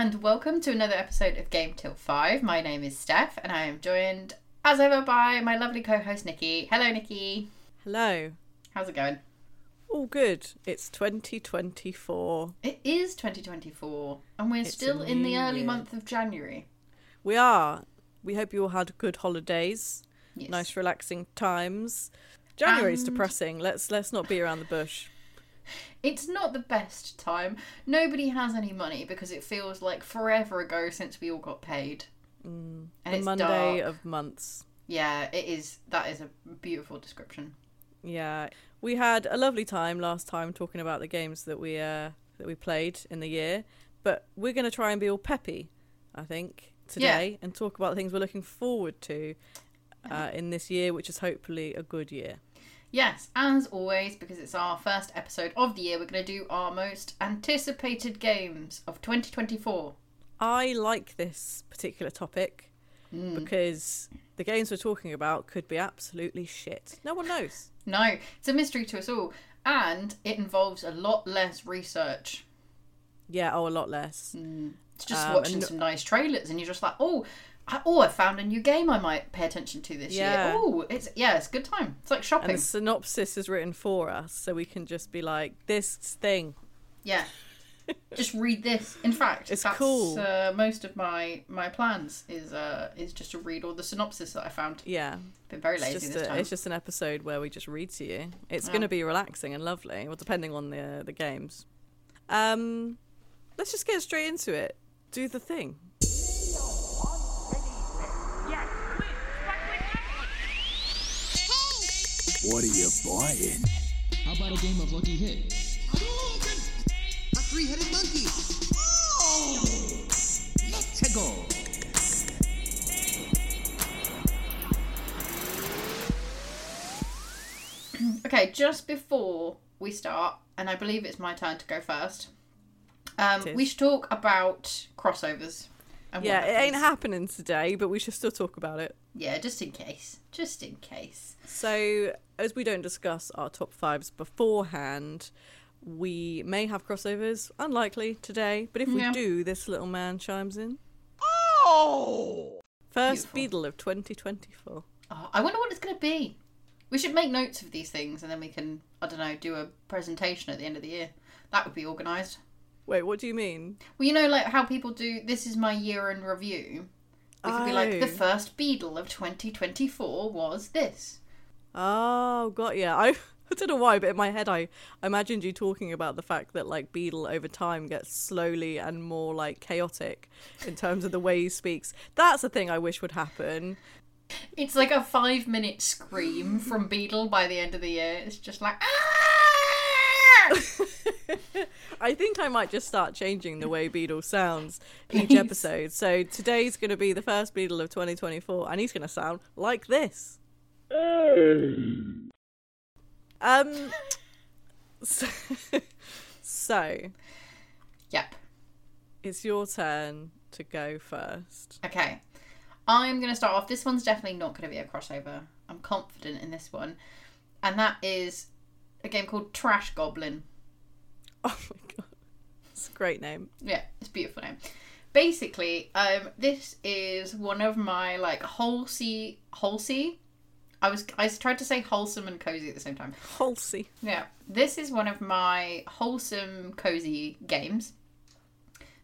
and welcome to another episode of Game Till 5. My name is Steph and I am joined as ever by my lovely co-host Nikki. Hello Nikki. Hello. How's it going? All good. It's 2024. It is 2024 and we're It's still in the early year. month of January. We are. We hope you all had good holidays, Yes. nice relaxing times. January's And- depressing. Let's let's not be around the bush. It's not the best time. Nobody has any money because it feels like forever ago since we all got paid. And the it's Monday dark. of months. Yeah, it is. That is a beautiful description. Yeah, we had a lovely time last time talking about the games that we uh that we played in the year, but we're going to try and be all peppy, I think, today and talk about the things we're looking forward to uh, in this year, which is hopefully a good year. Yes, as always, because it's our first episode of the year, we're going to do our most anticipated games of 2024. I like this particular topic Hmm. because the games we're talking about could be absolutely shit. No one knows. No, it's a mystery to us all, and it involves a lot less research. Yeah, oh, a lot less. It's just Um, watching and- some nice trailers, and you're just like, oh, oh, I found a new game I might pay attention to this Yeah. year. Oh, it's yeah, it's a good time. It's like shopping. And the synopsis is written for us, so we can just be like, this thing. Yeah. just read this. In fact, It's that's, cool. Uh, most of my my plans is uh is just to read all the synopsis that I found. Yeah. Been very It's lazy just, this a, time. it's just an episode where we just read to you. It's Yeah. going to be relaxing and lovely, well, depending on the the games. Um, let's just get straight into it. Do the thing. What are you buying? How about a game of Lucky Hit? Hadouken! A three-headed monkey! Oh! Let's go! Okay, just before we start, and I believe it's my turn to go first. Um, we should talk about crossovers. And Yeah, it ain't happening today, but we should still talk about it. Yeah, just in case. Just in case. So, as we don't discuss our top fives beforehand, we may have crossovers. Unlikely today, but if we Yeah. do, this little man chimes in. Oh! First Beautiful. Beetle of 2024. Oh, ah, I wonder what it's going to be. We should make notes of these things, and then we can, I don't know, do a presentation at the end of the year. That would be organised. Wait, what do you mean? Well, you know, like how people do. This is my year in review. We could be like, the Oh. first Beadle of 2024 was this. Oh, got yeah. I, I don't know why, but in my head, I, I imagined you talking about the fact that like Beetle over time gets slowly and more like chaotic in terms of the way he speaks. That's a thing I wish would happen. It's like a five minute scream from Beadle by the end of the year. It's just like, ah! I think I might just start changing the way Beetle sounds each episode. So today's going to be the first Beetle of 2024, and he's going to sound like this. Um. So, so Yep. it's your turn to go first. Okay. I'm going to start off. This one's definitely not going to be a crossover. I'm confident in this one. And that is a game called Trash Goblin. Oh my god, it's a great name. Yeah, it's a beautiful name. Basically, um, this is one of my like wholesy wholesy. I was I tried to say wholesome and cozy at the same time. Halsey. Yeah, this is one of my wholesome cozy games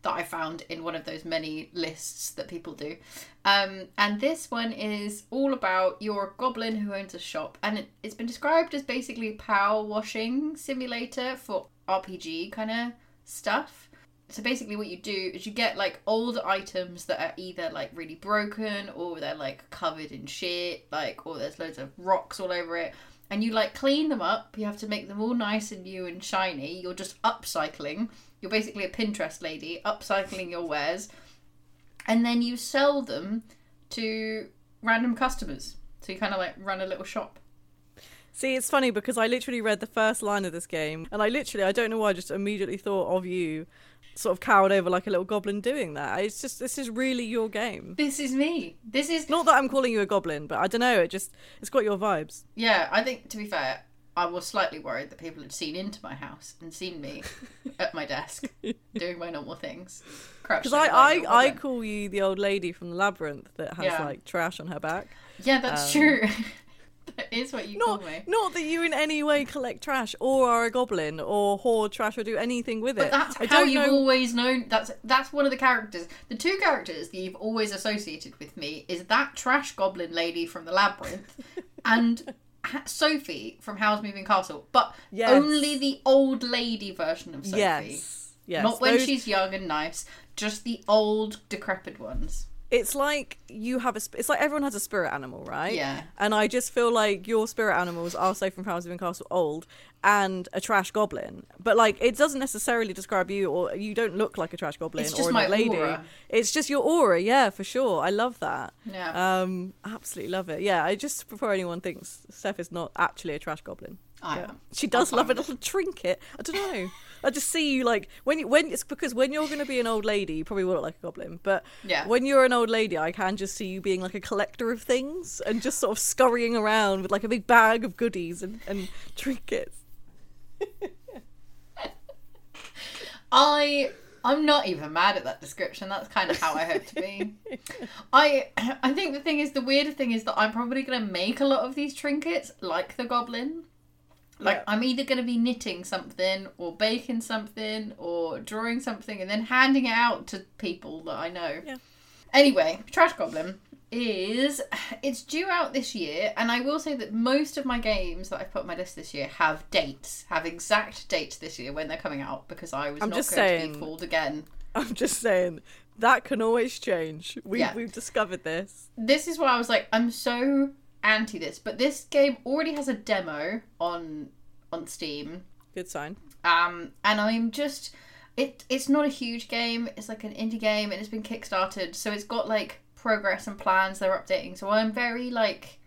that I found in one of those many lists that people do. Um, and this one is all about you're goblin who owns a shop, and it, it's been described as basically power washing simulator for RPG kind of stuff. So basically, what you do is you get like old items that are either like really broken or they're like covered in shit, like or there's loads of rocks all over it, and you like clean them up. You have to make them all nice and new and shiny. You're just upcycling. You're basically a Pinterest lady, upcycling your wares, and then you sell them to random customers. So you kind of like run a little shop. See, it's funny because I literally read the first line of this game, and I literally, I don't know why, I just immediately thought of you, sort of cowered over like a little goblin doing that. It's just, this is really your game. This is me. This is Not that I'm calling you a goblin, but I don't know. It just, it's got your vibes. Yeah, I think to be fair, I was slightly worried that people had seen into my house and seen me at my desk doing my normal things. Because I, I, I call you the old lady from the labyrinth that has Yeah. like trash on her back. yeah, that's um, true. that is what you Not, call me. not that you in any way collect trash or are a goblin or hoard trash or do anything with But it. that's I how don't you've know. always known. That's that's one of the characters. The two characters that you've always associated with me is that trash goblin lady from the labyrinth, and Sophie from Howl's Moving Castle. But Yes. only the old lady version of Sophie. Yes. Yes. Not when those- she's young and nice. Just the old decrepit ones. It's like you have a. It's like everyone has a spirit animal, right? Yeah. And I just feel like your spirit animals are, safe from Howl's Moving Castle, old and a trash goblin. But like, it doesn't necessarily describe you, or you don't look like a trash goblin It's just an my lady. aura. It's just your aura, yeah, for sure. I love that. Yeah. Um, absolutely love it. Yeah, I just before anyone thinks Steph is not actually a trash goblin. I Yeah. am. She does love a little trinket. I don't know. I just see you like when you when it's because when you're going to be an old lady, you probably will look like a goblin. But Yeah. when you're an old lady, I can just see you being like a collector of things and just sort of scurrying around with like a big bag of goodies and, and trinkets. I I'm not even mad at that description. That's kind of how I hope to be. I I think the thing is the weirder thing is that I'm probably gonna make a lot of these trinkets like the goblin. Like Yeah. I'm either gonna be knitting something or baking something or drawing something and then handing it out to people that I know. Yeah. Anyway, Trash Goblin is it's due out this year and I will say that most of my games that I've put on my list this year have dates, have exact dates this year when they're coming out because I was I'm not just going to be fooled again. I'm just saying that can always change. We Yeah. we've discovered this. This is why I was like I'm so anti this, but this game already has a demo on on Steam. Good sign. Um, and I'm just it. It's not a huge game. It's like an indie game, and it's been kickstarted, so it's got like progress and plans they're updating. So I'm very like,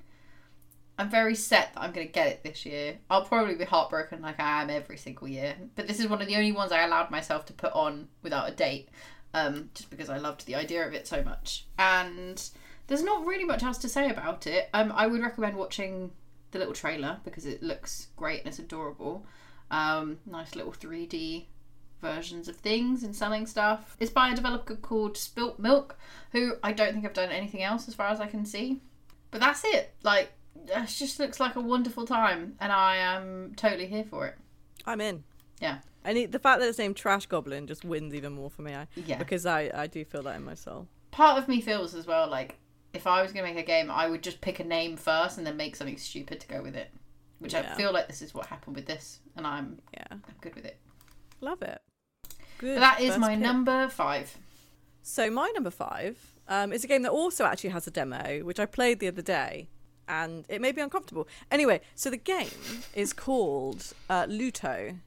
I'm very set that I'm gonna get it this year. I'll probably be heartbroken like I am every single year, but this is one of the only ones I allowed myself to put on without a date, um, just because I loved the idea of it so much. And there's not really much else to say about it. Um, I would recommend watching the little trailer because it looks great and it's adorable. Um, nice little 3D versions of things and selling stuff. It's by a developer called Spilt Milk, who I don't think have done anything else as far as I can see. But that's it. Like, it just looks like a wonderful time, and I am totally here for it. I'm in. Yeah. And it, the fact that it's named Trash Goblin just wins even more for me. I, Yeah. Because I, I do feel that in my soul. Part of me feels as well like if I was going to make a game, I would just pick a name first and then make something stupid to go with it. Which I feel like this is what happened with this, and I'm, Yeah. I'm good with it. Love it. Good. But that is my pick. number five. So my number five um, is a game that also actually has a demo, which I played the other day, and it made me uncomfortable. Anyway, so the game is called uh, Luto,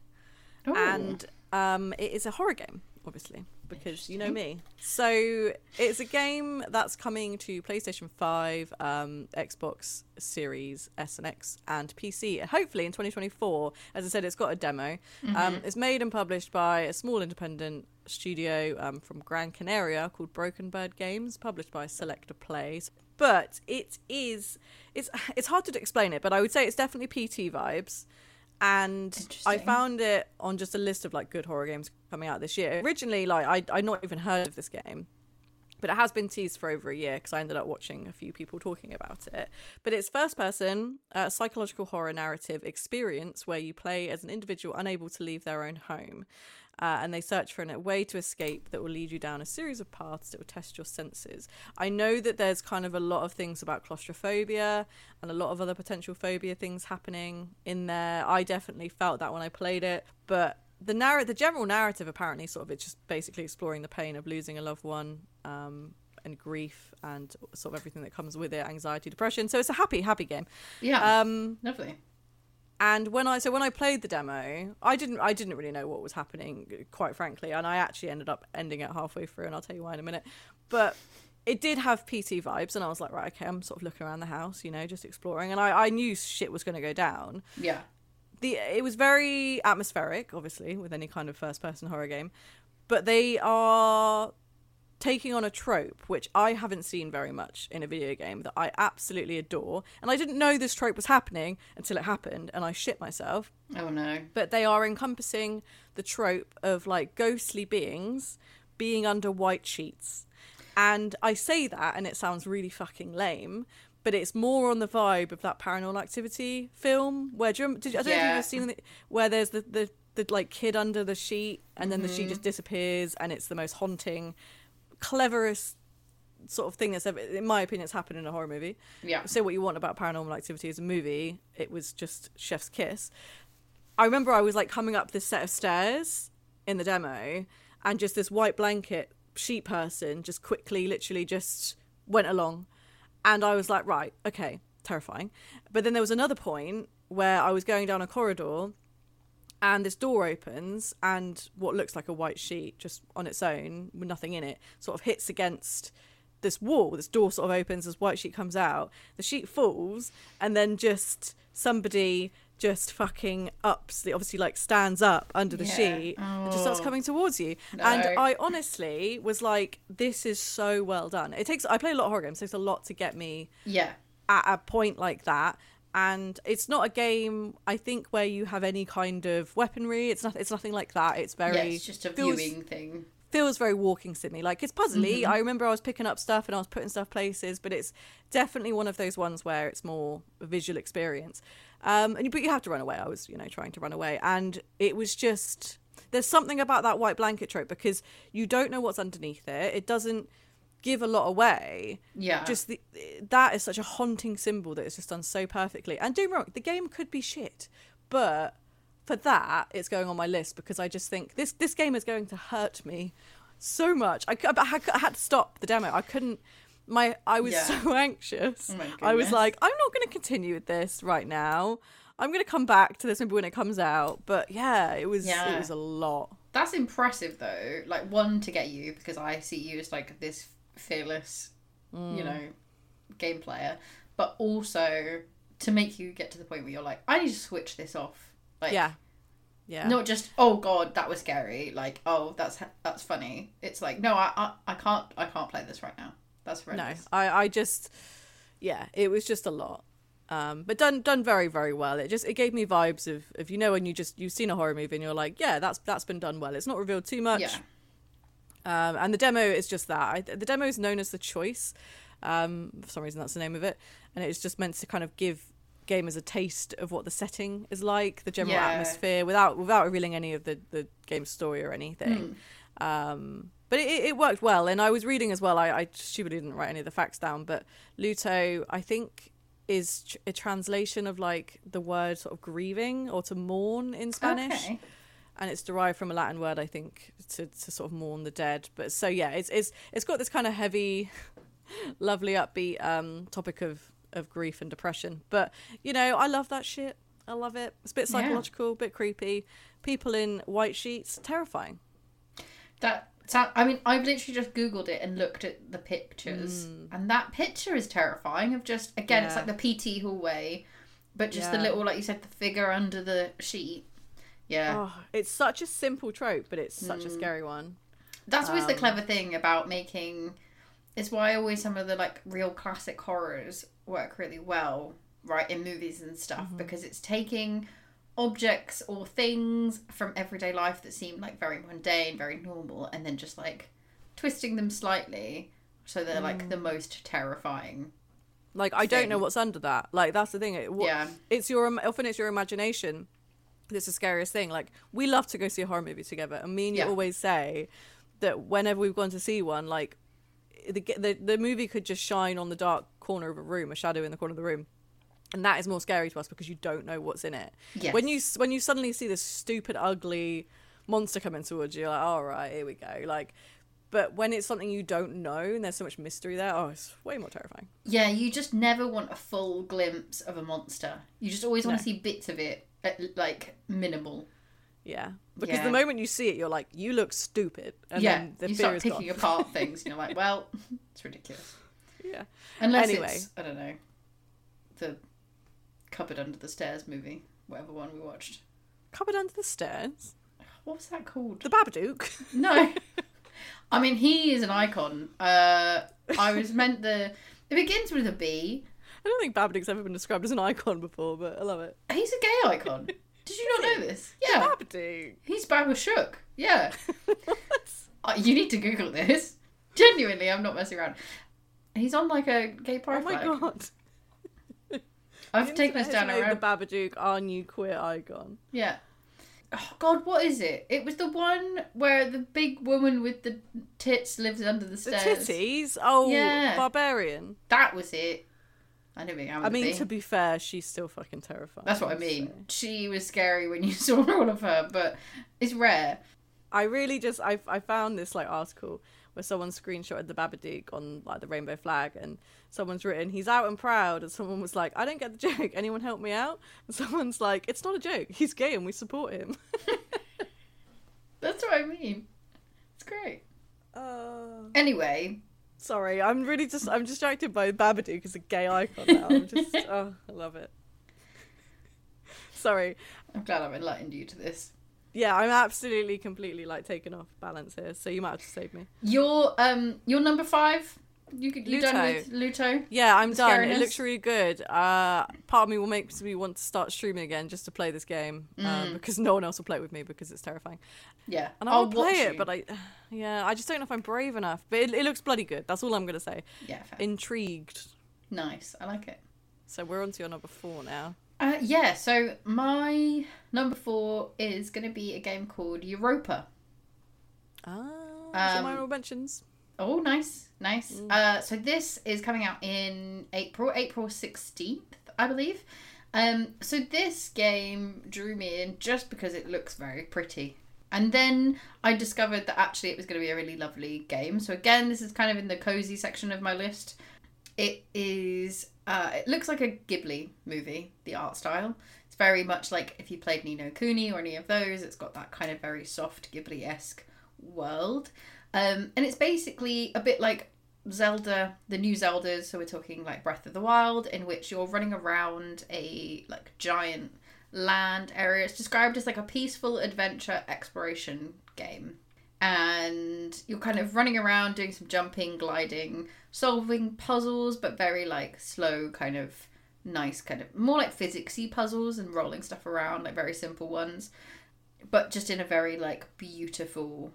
Ooh. and um, it is a horror game, obviously, because you know me. So it's a game that's coming to PlayStation 5, um, Xbox Series S and X, and PC, hopefully in 2024. As I said, it's got a demo. Um, it's made and published by a small independent studio um, from Gran Canaria called Broken Bird Games, published by Selecta Plays. But it is, it's it's hard to explain it, but I would say it's definitely PT vibes and I found it on just a list of like good horror games coming out this year. Originally, like I I'd not even heard of this game, but it has been teased for over a year because I ended up watching a few people talking about it. But it's first person uh, psychological horror narrative experience where you play as an individual unable to leave their own home. Uh, and they search for a way to escape that will lead you down a series of paths that will test your senses. I know that there's kind of a lot of things about claustrophobia and a lot of other potential phobia things happening in there. I definitely felt that when I played it, but the narr- the general narrative apparently sort of it's just basically exploring the pain of losing a loved one um, and grief and sort of everything that comes with it, anxiety, depression. So it's a happy, happy game. Yeah. Um, Lovely. And when I so when I played the demo, I didn't I didn't really know what was happening, quite frankly, and I actually ended up ending it halfway through, and I'll tell you why in a minute. But it did have PT vibes, and I was like, right, okay, I'm sort of looking around the house, you know, just exploring, and I, I knew shit was going to go down. Yeah. The it was very atmospheric, obviously, with any kind of first person horror game, but they are taking on a trope which I haven't seen very much in a video game that I absolutely adore. And I didn't know this trope was happening until it happened and I shit myself. Oh no. But they are encompassing the trope of like ghostly beings being under white sheets. And I say that and it sounds really fucking lame, but it's more on the vibe of that paranormal activity film where do you, did, I don't know if you've ever seen it where there's the, the the like kid under the sheet and then the sheet mm-hmm. just disappears and it's the most haunting cleverest sort of thing that's ever in my opinion it's happened in a horror movie. Yeah. say what you want about paranormal activity as a movie it was just chef's kiss. I remember i was like coming up this set of stairs in the demo and just this white blanket sheet person just quickly literally just went along. And i was like right okay terrifying. But then there was another point where i was going down a corridor and this door opens and what looks like a white sheet just on its own with nothing in it sort of hits against this wall this door sort of opens this white sheet comes out the sheet falls and then just somebody just fucking ups the obviously like stands up under the Yeah. sheet and just starts Oh. coming towards you No. and i honestly was like this is so well done it takes i play a lot of horror games it takes a lot to get me Yeah. at a point like that and it's not a game i think where you have any kind of weaponry. It's not it's nothing like that. It's very Yeah, it's just a feels, viewing thing. feels very walking Sydney. like it's puzzly. Mm-hmm. i remember i was picking up stuff and i was putting stuff places but it's definitely one of those ones where it's more a visual experience. Um and you, but you have to run away. I was you know trying to run away. And it was just there's something about that white blanket trope because you don't know what's underneath it. It doesn't give a lot away Yeah. just the, that is such a haunting symbol that it's just done so perfectly. And don't wrong, the game could be shit, but for that, it's going on my list because I just think this this game is going to hurt me so much. I, I, had- I had to stop the demo. I couldn't. My I was Yeah. so anxious. Oh I was like, I'm not going to continue with this right now. I'm going to come back to this maybe when it comes out. But yeah, it was Yeah. it was a lot. That's impressive though. Like one to get you because I see you as like this fearless, Mm. you know, game player, but also to make you get to the point where you're like, I need to switch this off. Like, Yeah, yeah. Not just oh god that was scary. Like oh that's that's funny. It's like no I I, I can't I can't play this right now. That's no i i just yeah it was just a lot um but done done very very well it just it gave me vibes of of you know when you just you've seen a horror movie and you're like yeah that's that's been done well it's not revealed too much Yeah. Um and the demo is just that. I, the demo is known as the choice um for some reason that's the name of it. And it's just meant to kind of give gamers a taste of what the setting is like the general Yeah. atmosphere without without revealing any of the the game's story or anything. Um but it, it worked well. And i was reading as well. I, I stupidly didn't write any of the facts down. But luto i think is tr- a translation of like the word sort of grieving or to mourn in spanish. Okay. And it's derived from a Latin word, I think, to, to sort of mourn the dead. But so yeah, it's it's it's got this kind of heavy, lovely, upbeat um, topic of of grief and depression. But you know, I love that shit. I love it. It's a bit Yeah. psychological, a bit creepy. People in white sheets, terrifying. That sound, I mean, I've literally just googled it and looked at the pictures, and that picture is terrifying. Of just again, it's Mm. Like the PT hallway, but just the little, like you said, the figure under the sheet. Yeah, Oh, it's such a simple trope, but it's such a Mm. scary one. that's always the um, clever thing about making. It's why always some of the like real classic horrors work really well, right, in movies and stuff, Mm-hmm. because it's taking objects or things from everyday life that seem like very mundane, very normal, and then just like twisting them slightly so they're Mm. like the most terrifying. Like I don't know what's under that. Like that's the thing. It, what, Yeah. it's your often it's your imagination. That's the scariest thing. Like we love to go see a horror movie together, and me and you Yeah. always say that whenever we've gone to see one, like the, the the movie could just shine on the dark corner of a room, a shadow in the corner of the room, and that is more scary to us because you don't know what's in it. Yes. When you when you suddenly see this stupid, ugly monster coming towards you, you're like, all right, here we go. Like, but when it's something you don't know and there's so much mystery there, oh, it's way more terrifying. Yeah, you just never want a full glimpse of a monster. You just always want No. to see bits of it, like minimal. Yeah, because Yeah. the moment you see it, you're like, you look stupid, and yeah, then the you fear start picking gone. apart things, and you're like, well, it's ridiculous. Yeah. Unless Anyway. it's I don't know, the cupboard under the stairs movie, whatever one we watched. Cupboard under the stairs. What was that called? The Babadook. No, I mean, he is an icon. Uh, I was meant the. It begins with a B. I don't think Babadook's ever been described as an icon before, but I love it. He's a gay icon. Did you not know this? Yeah, Babadook. he's Shook. Yeah. what? Uh, you need to Google this. Genuinely, I'm not messing around. He's on like a gay Oh my flag. god. I've taken us internet down a road. the Babadook our new queer icon. Yeah. Oh God, what is it? It was the one where the big woman with the tits lives under the stairs. The titties? Oh, Yeah. barbarian. That was it. I I I mean, be. to be fair, she's still fucking terrifying. That's what I mean. so. She was scary when you saw all of her, but it's rare. I really just I I found this like article where someone screenshotted the Babadook on like the rainbow flag and someone's written he's out and proud and someone was like I don't get the joke anyone help me out and someone's like it's not a joke he's gay and we support him. That's what I mean. It's great. uh, Anyway, sorry, I'm really just I'm distracted by Babadook as a gay icon now. I'm just oh I love it. Sorry. I'm glad I've enlightened you to this. Yeah, I'm absolutely completely like taken off balance here, so you might have to save me. Your um, your number five. You could you done Luto. with Luto? Yeah, I'm done. It looks really good. Uh, part of me will make me want to start streaming again just to play this game Mm. um, because no one else will play it with me because it's terrifying. Yeah, And I'll play it, you. but I, yeah, I just don't know if I'm brave enough. But it, it looks bloody good. That's all I'm gonna say. yeah, fair. Intrigued. nice. I like it. So we're on to your number four now. Uh, yeah, so my number four is going to be a game called Europa. Ah, Um, so my honorable mentions. Oh, nice, nice. Mm. Uh, so this is coming out in April, April sixteenth, I believe. Um, so this game drew me in just because it looks very pretty, and then I discovered that actually it was going to be a really lovely game. So again, this is kind of in the cozy section of my list. It is. Uh, it looks like a Ghibli movie. The art style. It's very much like if you played Ni no Kuni or any of those. It's got that kind of very soft Ghibli esque world. Um, and it's basically a bit like Zelda, the new Zeldas. So we're talking like Breath of the Wild, in which you're running around a like giant land area. It's described as like a peaceful adventure exploration game. And you're kind of running around doing some jumping, gliding, solving puzzles, but very like slow, kind of nice, kind of more like physicsy puzzles and rolling stuff around, like very simple ones, but just in a very like beautiful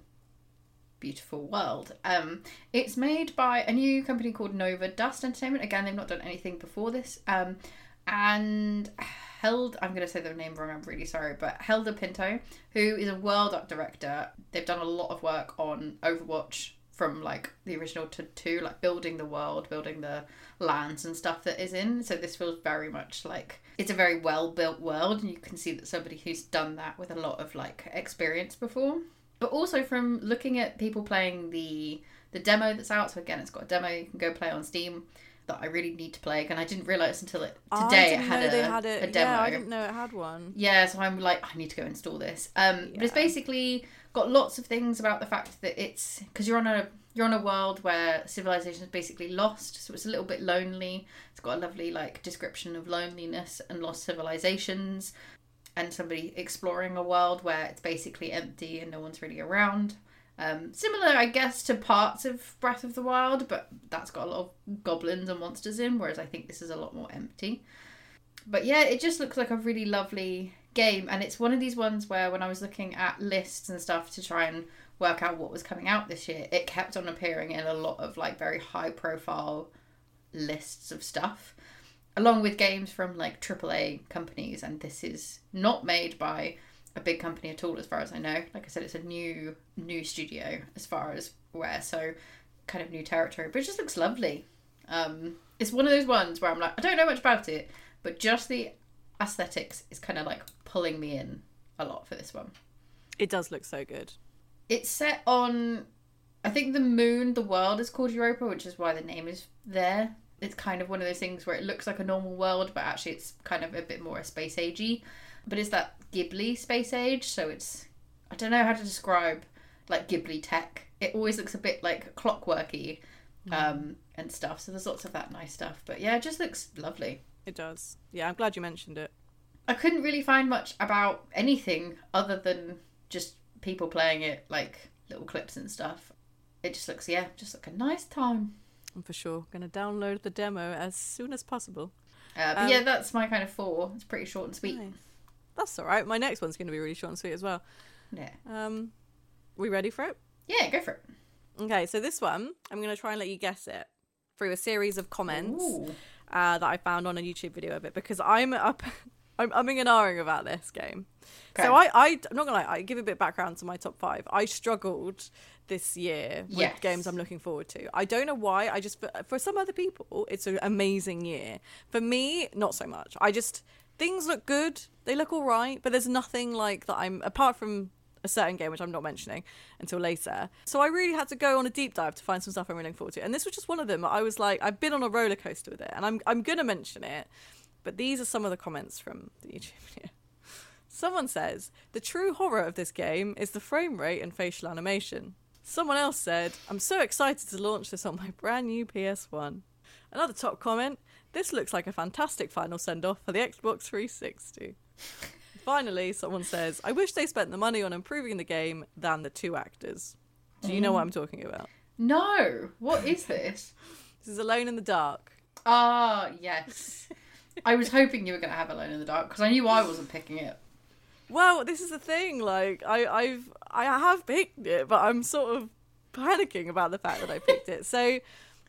beautiful world. Um, it's made by a new company called Novadust Entertainment. Again, they've not done anything before this. Um, and Held, I'm going to say their name wrong. I'm really sorry, but Helder Pinto, who is a world art director. They've done a lot of work on Overwatch from like the original to two, like building the world, building the lands and stuff that is in. So this feels very much like it's a very well built world, and you can see that somebody who's done that with a lot of like experience before but also from looking at people playing the the demo that's out so again it's got a demo you can go play on steam that i really need to play and i didn't realize until it today it had, a, had a demo Yeah, I didn't know it had one. yeah, so I'm like, I need to go install this. Um, but it's basically got lots of things about the fact that it's because you're on a you're on a world where civilization is basically lost, so it's a little bit lonely. It's got a lovely like description of loneliness and lost civilizations, and somebody exploring a world where it's basically empty and no one's really around. Um, similar, I guess, to parts of Breath of the Wild, but that's got a lot of goblins and monsters in, whereas I think this is a lot more empty but yeah, it just looks like a really lovely game, and it's one of these ones where when I was looking at lists and stuff to try and work out what was coming out this year, it kept on appearing in a lot of like very high profile lists of stuff, along with games from like AAA companies, and this is not made by a big company at all, as far as I know. Like I said, it's a new new studio as far as where, so kind of new territory, but it just looks lovely. Um, it's one of those ones where I'm like, I don't know much about it, but just the aesthetics is kind of like pulling me in a lot for this one. It does look so good. It's set on, I think the moon, the world is called Europa, which is why the name is there. It's kind of one of those things where it looks like a normal world, but actually it's kind of a bit more a space agey. But it's that Ghibli space age, so it's I don't know how to describe like Ghibli tech. It always looks a bit like clockworky um, and stuff. So there's lots of that nice stuff. But yeah, it just looks lovely. It does. Yeah, I'm glad you mentioned it. I couldn't really find much about anything other than just people playing it, like little clips and stuff. it just looks yeah, just like a nice time. I'm for sure gonna download the demo as soon as possible. Uh, but Um, yeah, that's my kind of four. It's pretty short and sweet. Nice. That's all right. My next one's gonna be really short and sweet as well. Yeah, Um, we ready for it? yeah, go for it. Okay, so this one I'm gonna try and let you guess it through a series of comments uh, that I found on a YouTube video of it because I'm up. I'm umming and ahhing about this game. So Okay. I, I, I'm not gonna lie. I give a bit of background to my top five. I struggled this year with Yes. games I'm looking forward to. I don't know why. I just for, for some other people, it's an amazing year. For me, not so much. I just things look good. They look all right, but there's nothing like that. I'm apart from a certain game which I'm not mentioning until later. So I really had to go on a deep dive to find some stuff I'm really looking forward to. And this was just one of them. I was like, I've been on a roller coaster with it, and I'm I'm gonna mention it. But these are some of the comments from the YouTube video. Someone says, the true horror of this game is the frame rate and facial animation. Someone else said, I'm so excited to launch this on my brand new PS1. Another top comment, this looks like a fantastic final send off for the Xbox 360. Finally, someone says, I wish they spent the money on improving the game than the two actors. Do you know what I'm talking about? No, what is this? This is Alone in the Dark. Ah, yes. I was hoping you were going to have Alone in the Dark because I knew I wasn't picking it. Well, this is the thing. Like, I, I've, I have picked it, but I'm sort of panicking about the fact that I picked it. So,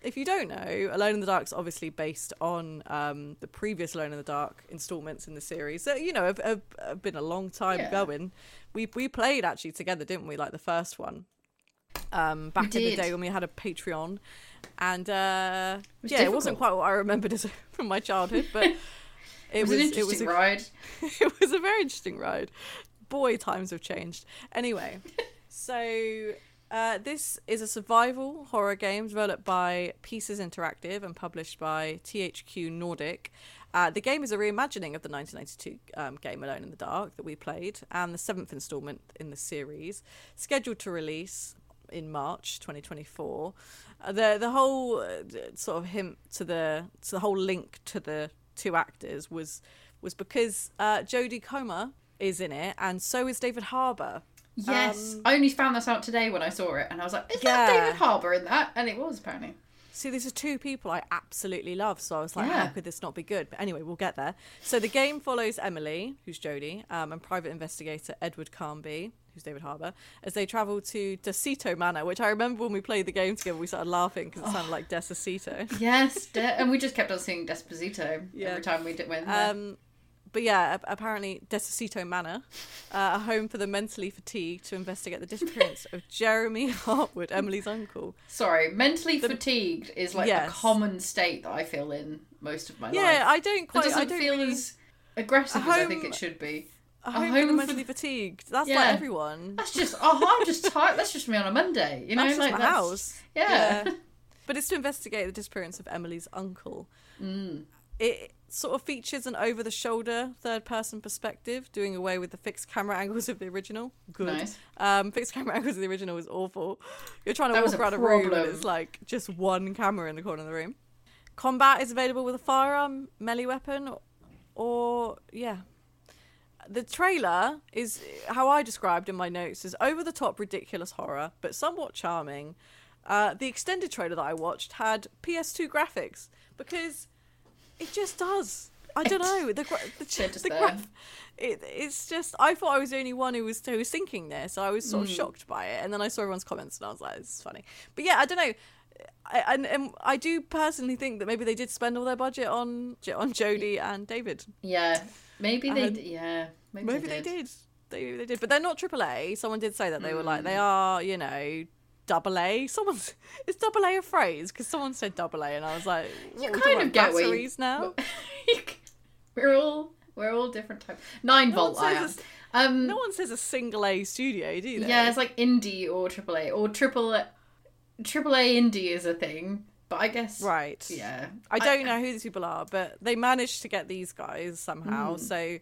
if you don't know, Alone in the Dark is obviously based on um, the previous Alone in the Dark installments in the series. So, you know, have, have, have been a long time Yeah. going. We we played actually together, didn't we? Like the first one, um, back in the day when we had a Patreon, and uh, was yeah, it wasn't quite what I remembered as from my childhood, but. It It was, an interesting a- ride. it was a very interesting ride. Boy, times have changed. Anyway, so uh, this is a survival horror game developed by Pieces Interactive and published by THQ Nordic. Uh, the game is a reimagining of the 1992 um, game Alone in the Dark that we played, and the seventh installment in the series, scheduled to release in March 2024. Uh, the the whole uh, sort of hint to the to the whole link to the two actors was was because uh, Jodie Comer is in it, and so is David Harbour. Yes, Um, I only found this out today when I saw it, and I was like, "Is that David Harbour in that?" And it was apparently. See, these are two people I absolutely love, so I was like, Yeah. how could this not be good? But anyway, we'll get there. So the game follows Emily, who's Jodie, um, and private investigator Edward Carnby, who's David Harbour, as they travel to Derceto Manor, which I remember when we played the game together, we started laughing because it sounded like Desicito. Yes, de- and we just kept on seeing Despacito Yeah. every time we did went there. Um, but yeah, apparently Desicito Manor, uh, a home for the mentally fatigued to investigate the disappearance of Jeremy Hartwood, Emily's uncle. Sorry, mentally fatigued is like a common state that I feel in most of my Yeah, life. Yeah, I don't It quite. doesn't I don't feel really, as aggressive as I think it should be. a home, for home the mentally the- fatigued. That's Yeah. like everyone. That's just oh, I'm just tired. That's just me on a Monday. You know, That's like my that's, house. Yeah. But it's to investigate the disappearance of Emily's uncle. Mm. It sort of features an over the shoulder third person perspective, doing away with the fixed camera angles of the original. Good. Nice. Um, fixed camera angles of the original was awful. You're trying to That walk was a around a room and problem. it's like just one camera in the corner of the room. Combat is available with a firearm, melee weapon, or yeah. The trailer is how I described in my notes as over the top ridiculous horror, but somewhat charming. Uh, the extended trailer that I watched had PS2 graphics because it just does. I don't know the gra- the, the there. graph. It, it's just I thought I was the only one who was who was thinking this. I was sort of shocked by it, and then I saw everyone's comments, and I was like, "It's funny." But yeah, I don't know. I, and, and I do personally think that maybe they did spend all their budget on on Jodie and David. Yeah. Maybe they. Um, yeah. Maybe, Maybe they did. They maybe they did, but they're not AAA. Someone did say that they were like they are, you know, double A. Someone's is double A a phrase because someone said double A, and I was like, You kind of get what you- batteries now. we're all we're all different types. Nine No volt. I am. says Um. No one says a single A studio, do they? Yeah, it's like indie or triple A or triple triple A indie is a thing, but I guess right. Yeah, I don't know who these people are, but they managed to get these guys somehow. Hmm. So,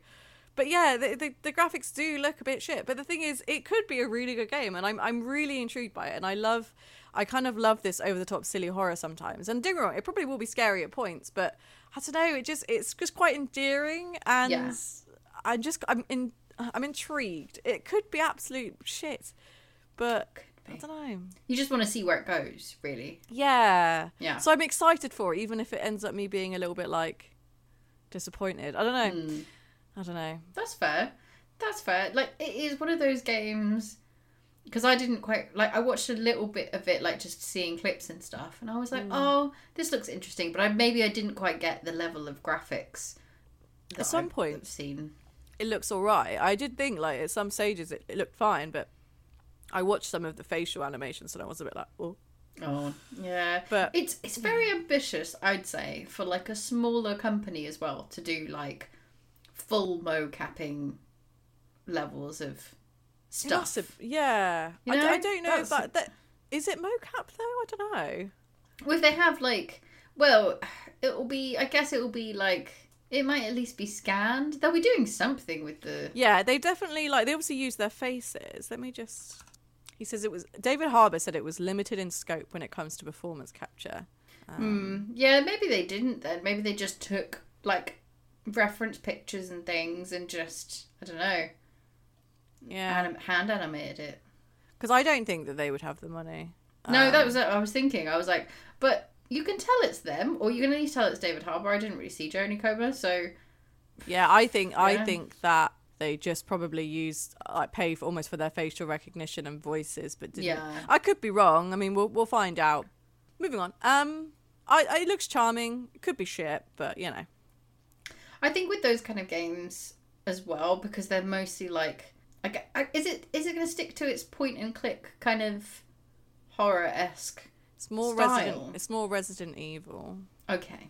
but yeah, the, the the graphics do look a bit shit. But the thing is, it could be a really good game, and I'm I'm really intrigued by it. And I love, I kind of love this over the top silly horror sometimes. And don't get me wrong, it probably will be scary at points, but I don't know. It just it's just quite endearing, and Yeah. I'm just I'm in I'm intrigued. It could be absolute shit, but I don't know. You just want to see where it goes, really. Yeah. Yeah. So I'm excited for it, even if it ends up me being a little bit like disappointed. I don't know. Hmm. I don't know. That's fair. That's fair. Like it is one of those games because I didn't quite like. I watched a little bit of it, like just seeing clips and stuff, and I was like, Mm. "Oh, this looks interesting," but I maybe I didn't quite get the level of graphics. that At some I've points. seen. It looks all right. I did think like at some stages it, it looked fine, but I watched some of the facial animations and I was a bit like, oh. Oh, yeah. But- it's it's very ambitious, I'd say, for like a smaller company as well to do like full mo-capping levels of stuff. have- yeah. You I, d- I know, don't know if that's- that, that is it mocap though. I don't know. Well, if they have like, well, it will be. I guess it will be like it might at least be scanned. They'll be doing something with the. Yeah, they definitely like they obviously use their faces. Let me just. He says it was David Harbour said it was limited in scope when it comes to performance capture. Hmm. Yeah, maybe they didn't. Then maybe they just took like reference pictures and things and just I don't know, Yeah, anim- hand animated it. because I don't think that they would have the money. No, that Um, was it. I was thinking. I was like, but you can tell it's them, or you can at least tell it's David Harbour. I didn't really see Jodie Comer, so Yeah, I think I think that they just probably used like pay for almost for their facial recognition and voices, but didn't. Yeah. I could be wrong. I mean, we'll we'll find out. Moving on. Um, I, I it looks charming. It could be shit, but you know. I think with those kind of games as well, because they're mostly like, I- is it is it going to stick to its point and click kind of horror esque? It's more Style. Resident. It's more Resident Evil. Okay,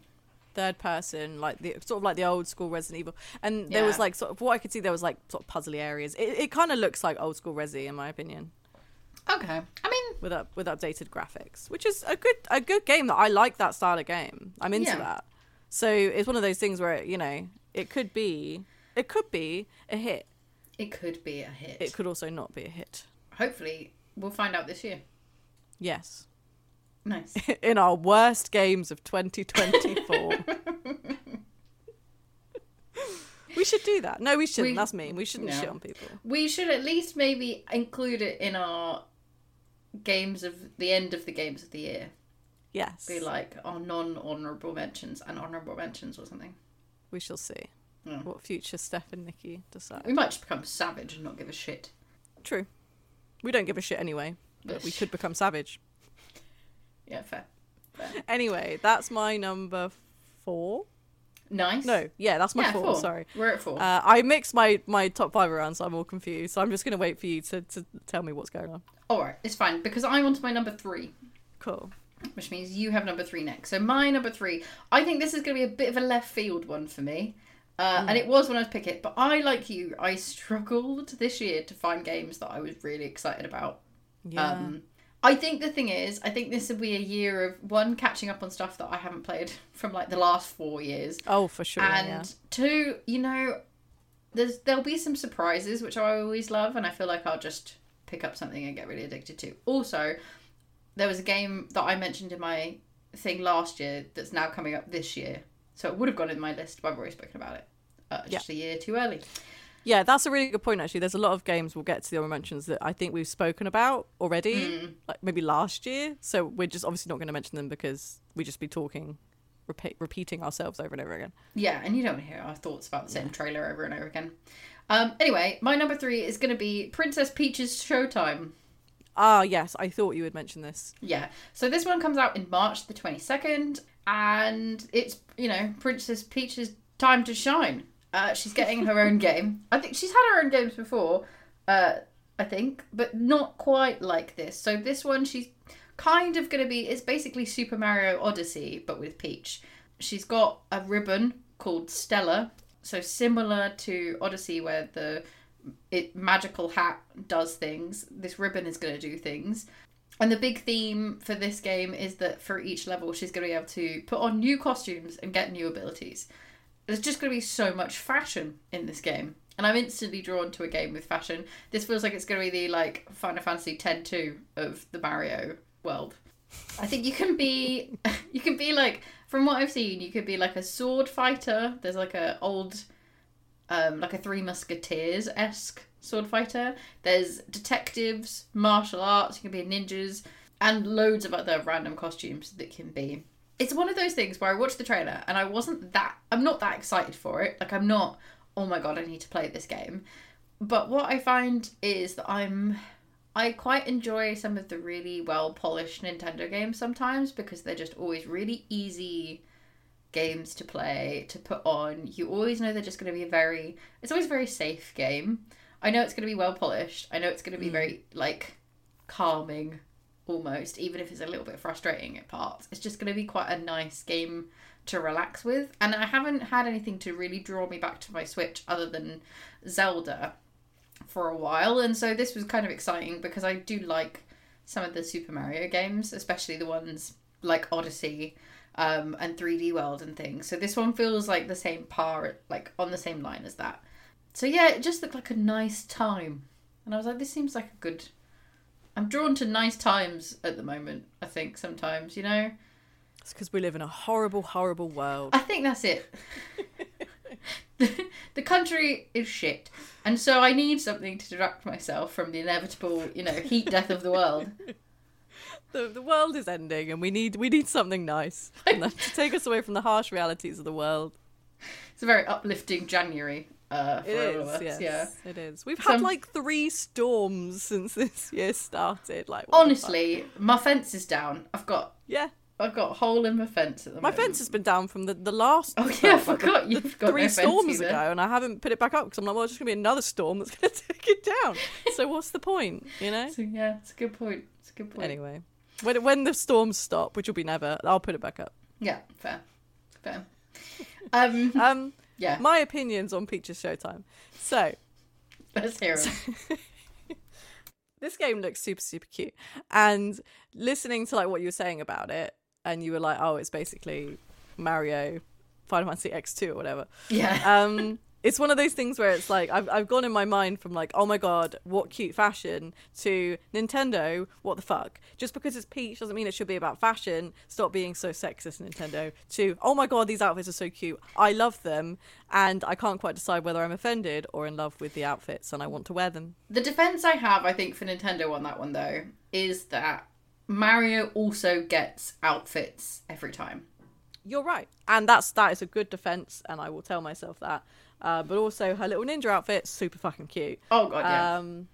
third person, like the sort of like the old school Resident Evil. And there was like sort of what I could see there was like sort of puzzly areas. It, it kind of looks like old school Resi in my opinion, okay. I mean, with up with updated graphics, which is a good a good game that I like that style of game. I'm into Yeah. that. So it's one of those things where you know it could be it could be a hit. it could be a hit. It could also not be a hit. Hopefully, we'll find out this year. Yes. Nice. in our worst games of 2024. we should do that. No, we shouldn't. We- That's mean. We shouldn't no. shit on people. we should at least maybe include it in our games of the end of the games of the year. Yes. Be like our non honourable mentions and honourable mentions or something. We shall see Yeah. what future Steph and Nikki decide. We might just become savage and not give a shit. True. We don't give a shit anyway, but we could become savage. Yeah, fair. Anyway, that's my number four. Nice. No, yeah, that's my yeah, four, four. Sorry. We're at four. Uh, I mixed my, my top five around, so I'm all confused. So I'm just going to wait for you to, to tell me what's going on. All right, it's fine because I'm my number three, Cool. Which means you have number three next. So my number three, I think this is going to be a bit of a left field one for me. Uh, And it was when I was picking it, but I, like you, I struggled this year to find games that I was really excited about. Yeah. Um, I think the thing is, I think this will be a year of one catching up on stuff that I haven't played from like the last four years, oh, for sure. and yeah. two, you know, there's there'll be some surprises which I always love, and I feel like I'll just pick up something and get really addicted to. Also, there was a game that I mentioned in my thing last year that's now coming up this year, so it would have gone in my list, but I've already spoken about it. Uh, just a year too early. Yeah, that's a really good point. Actually, there's a lot of games we'll get to the honorable mentions that I think we've spoken about already, Hmm. like maybe last year. So we're just obviously not going to mention them because we just be talking, repeat, repeating ourselves over and over again. Yeah, and you don't hear our thoughts about the same trailer over and over again. Um, anyway, my number three is going to be Princess Peach's Showtime. Ah, yes, I thought you would mention this. Yeah, so this one comes out in March the 22nd, and it's, you know, Princess Peach's time to shine. Uh, she's getting her own game. I think she's had her own games before, uh, I think, but not quite like this. So this one, she's kind of going to be, it's basically Super Mario Odyssey, but with Peach. She's got a ribbon called Stella, so similar to Odyssey, where the it magical hat does things. This ribbon is going to do things. And the big theme for this game is that for each level, she's going to be able to put on new costumes and get new abilities. There's just going to be so much fashion in this game. And I'm instantly drawn to a game with fashion. This feels like it's going to be the like Final Fantasy X-2 of the Mario world. I think you can be you can be like from what I've seen, you could be like a sword fighter. There's like a old um like a Three Musketeers esque sword fighter. There's detectives, martial arts, you can be ninjas, and loads of other random costumes that can be. It's one of those things where I watched the trailer and I wasn't that I'm not that excited for it. Like I'm not, oh my god, I need to play this game. But what I find is that I'm I quite enjoy some of the really well polished Nintendo games sometimes because they're just always really easy games to play, to put on. You always know they're just going to be a very, it's always a very safe game. I know it's going to be well polished. I know it's going to be mm. very, like, calming almost, even if it's a little bit frustrating at parts. It's just going to be quite a nice game to relax with. And I haven't had anything to really draw me back to my Switch other than Zelda for a while. And so this was kind of exciting because I do like some of the Super Mario games, especially the ones like Odyssey um, and 3D World and things. So this one feels like the same par, like on the same line as that. So yeah, it just looked like a nice time. And I was like, this seems like a good. I'm drawn to nice times at the moment, I think, sometimes, you know? It's because we live in a horrible, horrible world. I think that's it. the, the country is shit. And so I need something to distract myself from the inevitable, you know, heat death of the world. the, the world is ending, and we need we need something nice to take us away from the harsh realities of the world. It's a very uplifting January uh, for It all of us. yes, Yeah. it is. We've Some- had like three storms since this year started. Like what the fuck? Honestly, my fence is down. I've got yeah. I've got a hole in my fence at the My moment. fence has been down from the, the last Oh yeah, I forgot you've got three no storms ago, and I haven't put it back up because I'm like, well, it's just gonna be another storm that's gonna take it down. so what's the point, you know? So yeah, it's a good point. It's a good point. Anyway, when when the storms stop, which will be never, I'll put it back up. Yeah, fair, fair. Um, Um, yeah, my opinions on Peach's Showtime. So let's hear it. this game looks super super cute, and listening to like what you were saying about it, and you were like, oh, it's basically Mario, Final Fantasy X two or whatever. Yeah, um it's one of those things where it's like I've, I've gone in my mind from like oh my god what cute fashion to nintendo what the fuck? Just because it's peach doesn't mean it should be about fashion. Stop being so sexist nintendo. To oh my god these outfits are so cute. I love them and i can't quite decide whether i'm offended or in love with the outfits and i want to wear them. The defense I have, I think, for Nintendo on that one though, is that Mario also gets outfits every time. you're right. And that's that is a good defense and i will tell myself that uh, but also her little ninja outfit super fucking cute Oh god, yeah. Um,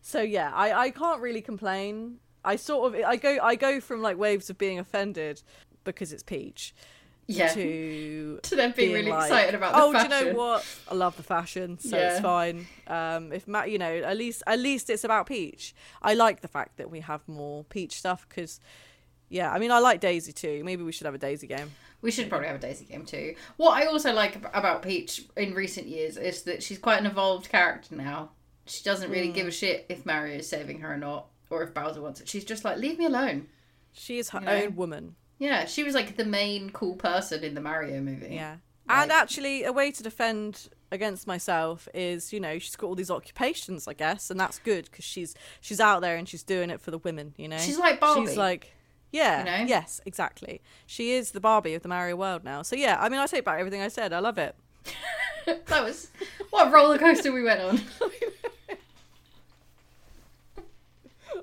so yeah, I, I can't really complain. I sort of I go I go from like waves of being offended because it's Peach yeah. to To them being really like, excited about the oh, do you know what? I love the fashion, so Yeah. it's fine. Um, if Matt, you know, at least at least it's about Peach. I like the fact that we have more Peach stuff because, yeah, I mean, I like Daisy too. Maybe we should have a Daisy game. We should probably have a Daisy game too. What I also like about Peach in recent years is that she's quite an evolved character now. She doesn't really Hmm. give a shit if Mario is saving her or not, or if Bowser wants it. She's just like, leave me alone. She is her You know? own woman. Yeah, she was like the main cool person in the Mario movie. Yeah. Like- And actually, a way to defend against myself is, you know, she's got all these occupations, I guess, and that's good because she's she's out there and she's doing it for the women, you know. She's like Barbie. She's like, yeah, You know? yes, exactly. She is the Barbie of the Mario world now. So yeah, I mean, I take back everything I said. I love it. that was what a roller coaster we went on.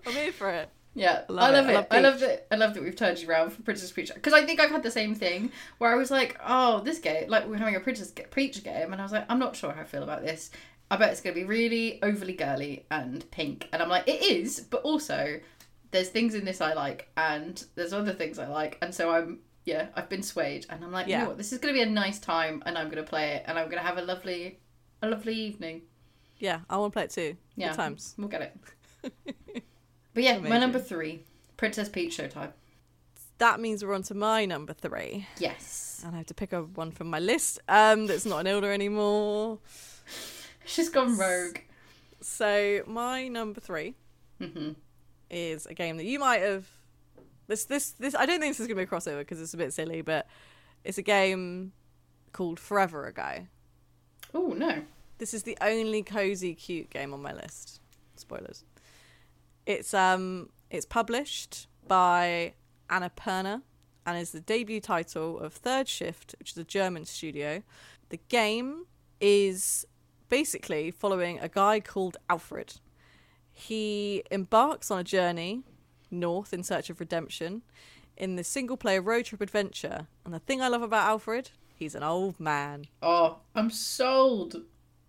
I'm here for it. Yeah, I love love, it. it. I love love that. I love that we've turned you around for Princess Peach because I think I've had the same thing where I was like, "Oh, this game, like we're having a Princess Peach game," and I was like, "I'm not sure how I feel about this. I bet it's going to be really overly girly and pink," and I'm like, "It is," but also there's things in this I like, and there's other things I like, and so I'm yeah, I've been swayed, and I'm like, you Yeah. know what, this is going to be a nice time, and I'm going to play it, and I'm going to have a lovely, a lovely evening. Yeah, I want to play it too. Yeah, Good times. We'll get it. but yeah, my number three, Princess Peach Showtime. That means we're on to my number three. Yes. And I have to pick a one from my list um, that's not an elder anymore. She's gone rogue. So my number 3 hmm is a game that you might have. This this this. I don't think this is gonna be a crossover because it's a bit silly, but it's a game called Forever Ago. Oh no. This is the only cozy cute game on my list. Spoilers. It's um it's published by Annapurna and is the debut title of Third Shift, which is a German studio. The game is basically following a guy called Alfred. He embarks on a journey north in search of redemption in this single player road trip adventure. And the thing I love about Alfred, he's an old man. Oh, I'm sold.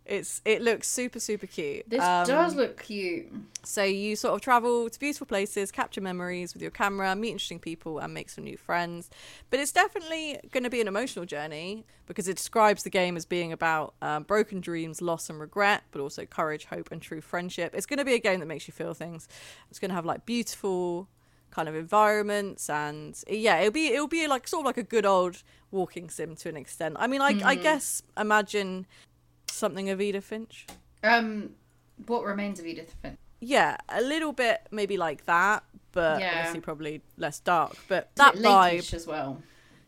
It's it looks super super cute. This Um, does look cute. So you sort of travel to beautiful places, capture memories with your camera, meet interesting people, and make some new friends. But it's definitely going to be an emotional journey because it describes the game as being about um, broken dreams, loss, and regret, but also courage, hope, and true friendship. It's going to be a game that makes you feel things. It's going to have like beautiful kind of environments and yeah it'll be it'll be like sort of like a good old walking sim to an extent i mean i, I guess imagine something of edith finch Um, what remains of Edith Finch? yeah, a little bit maybe like that, but Yeah. obviously probably less dark. But that vibe, as well.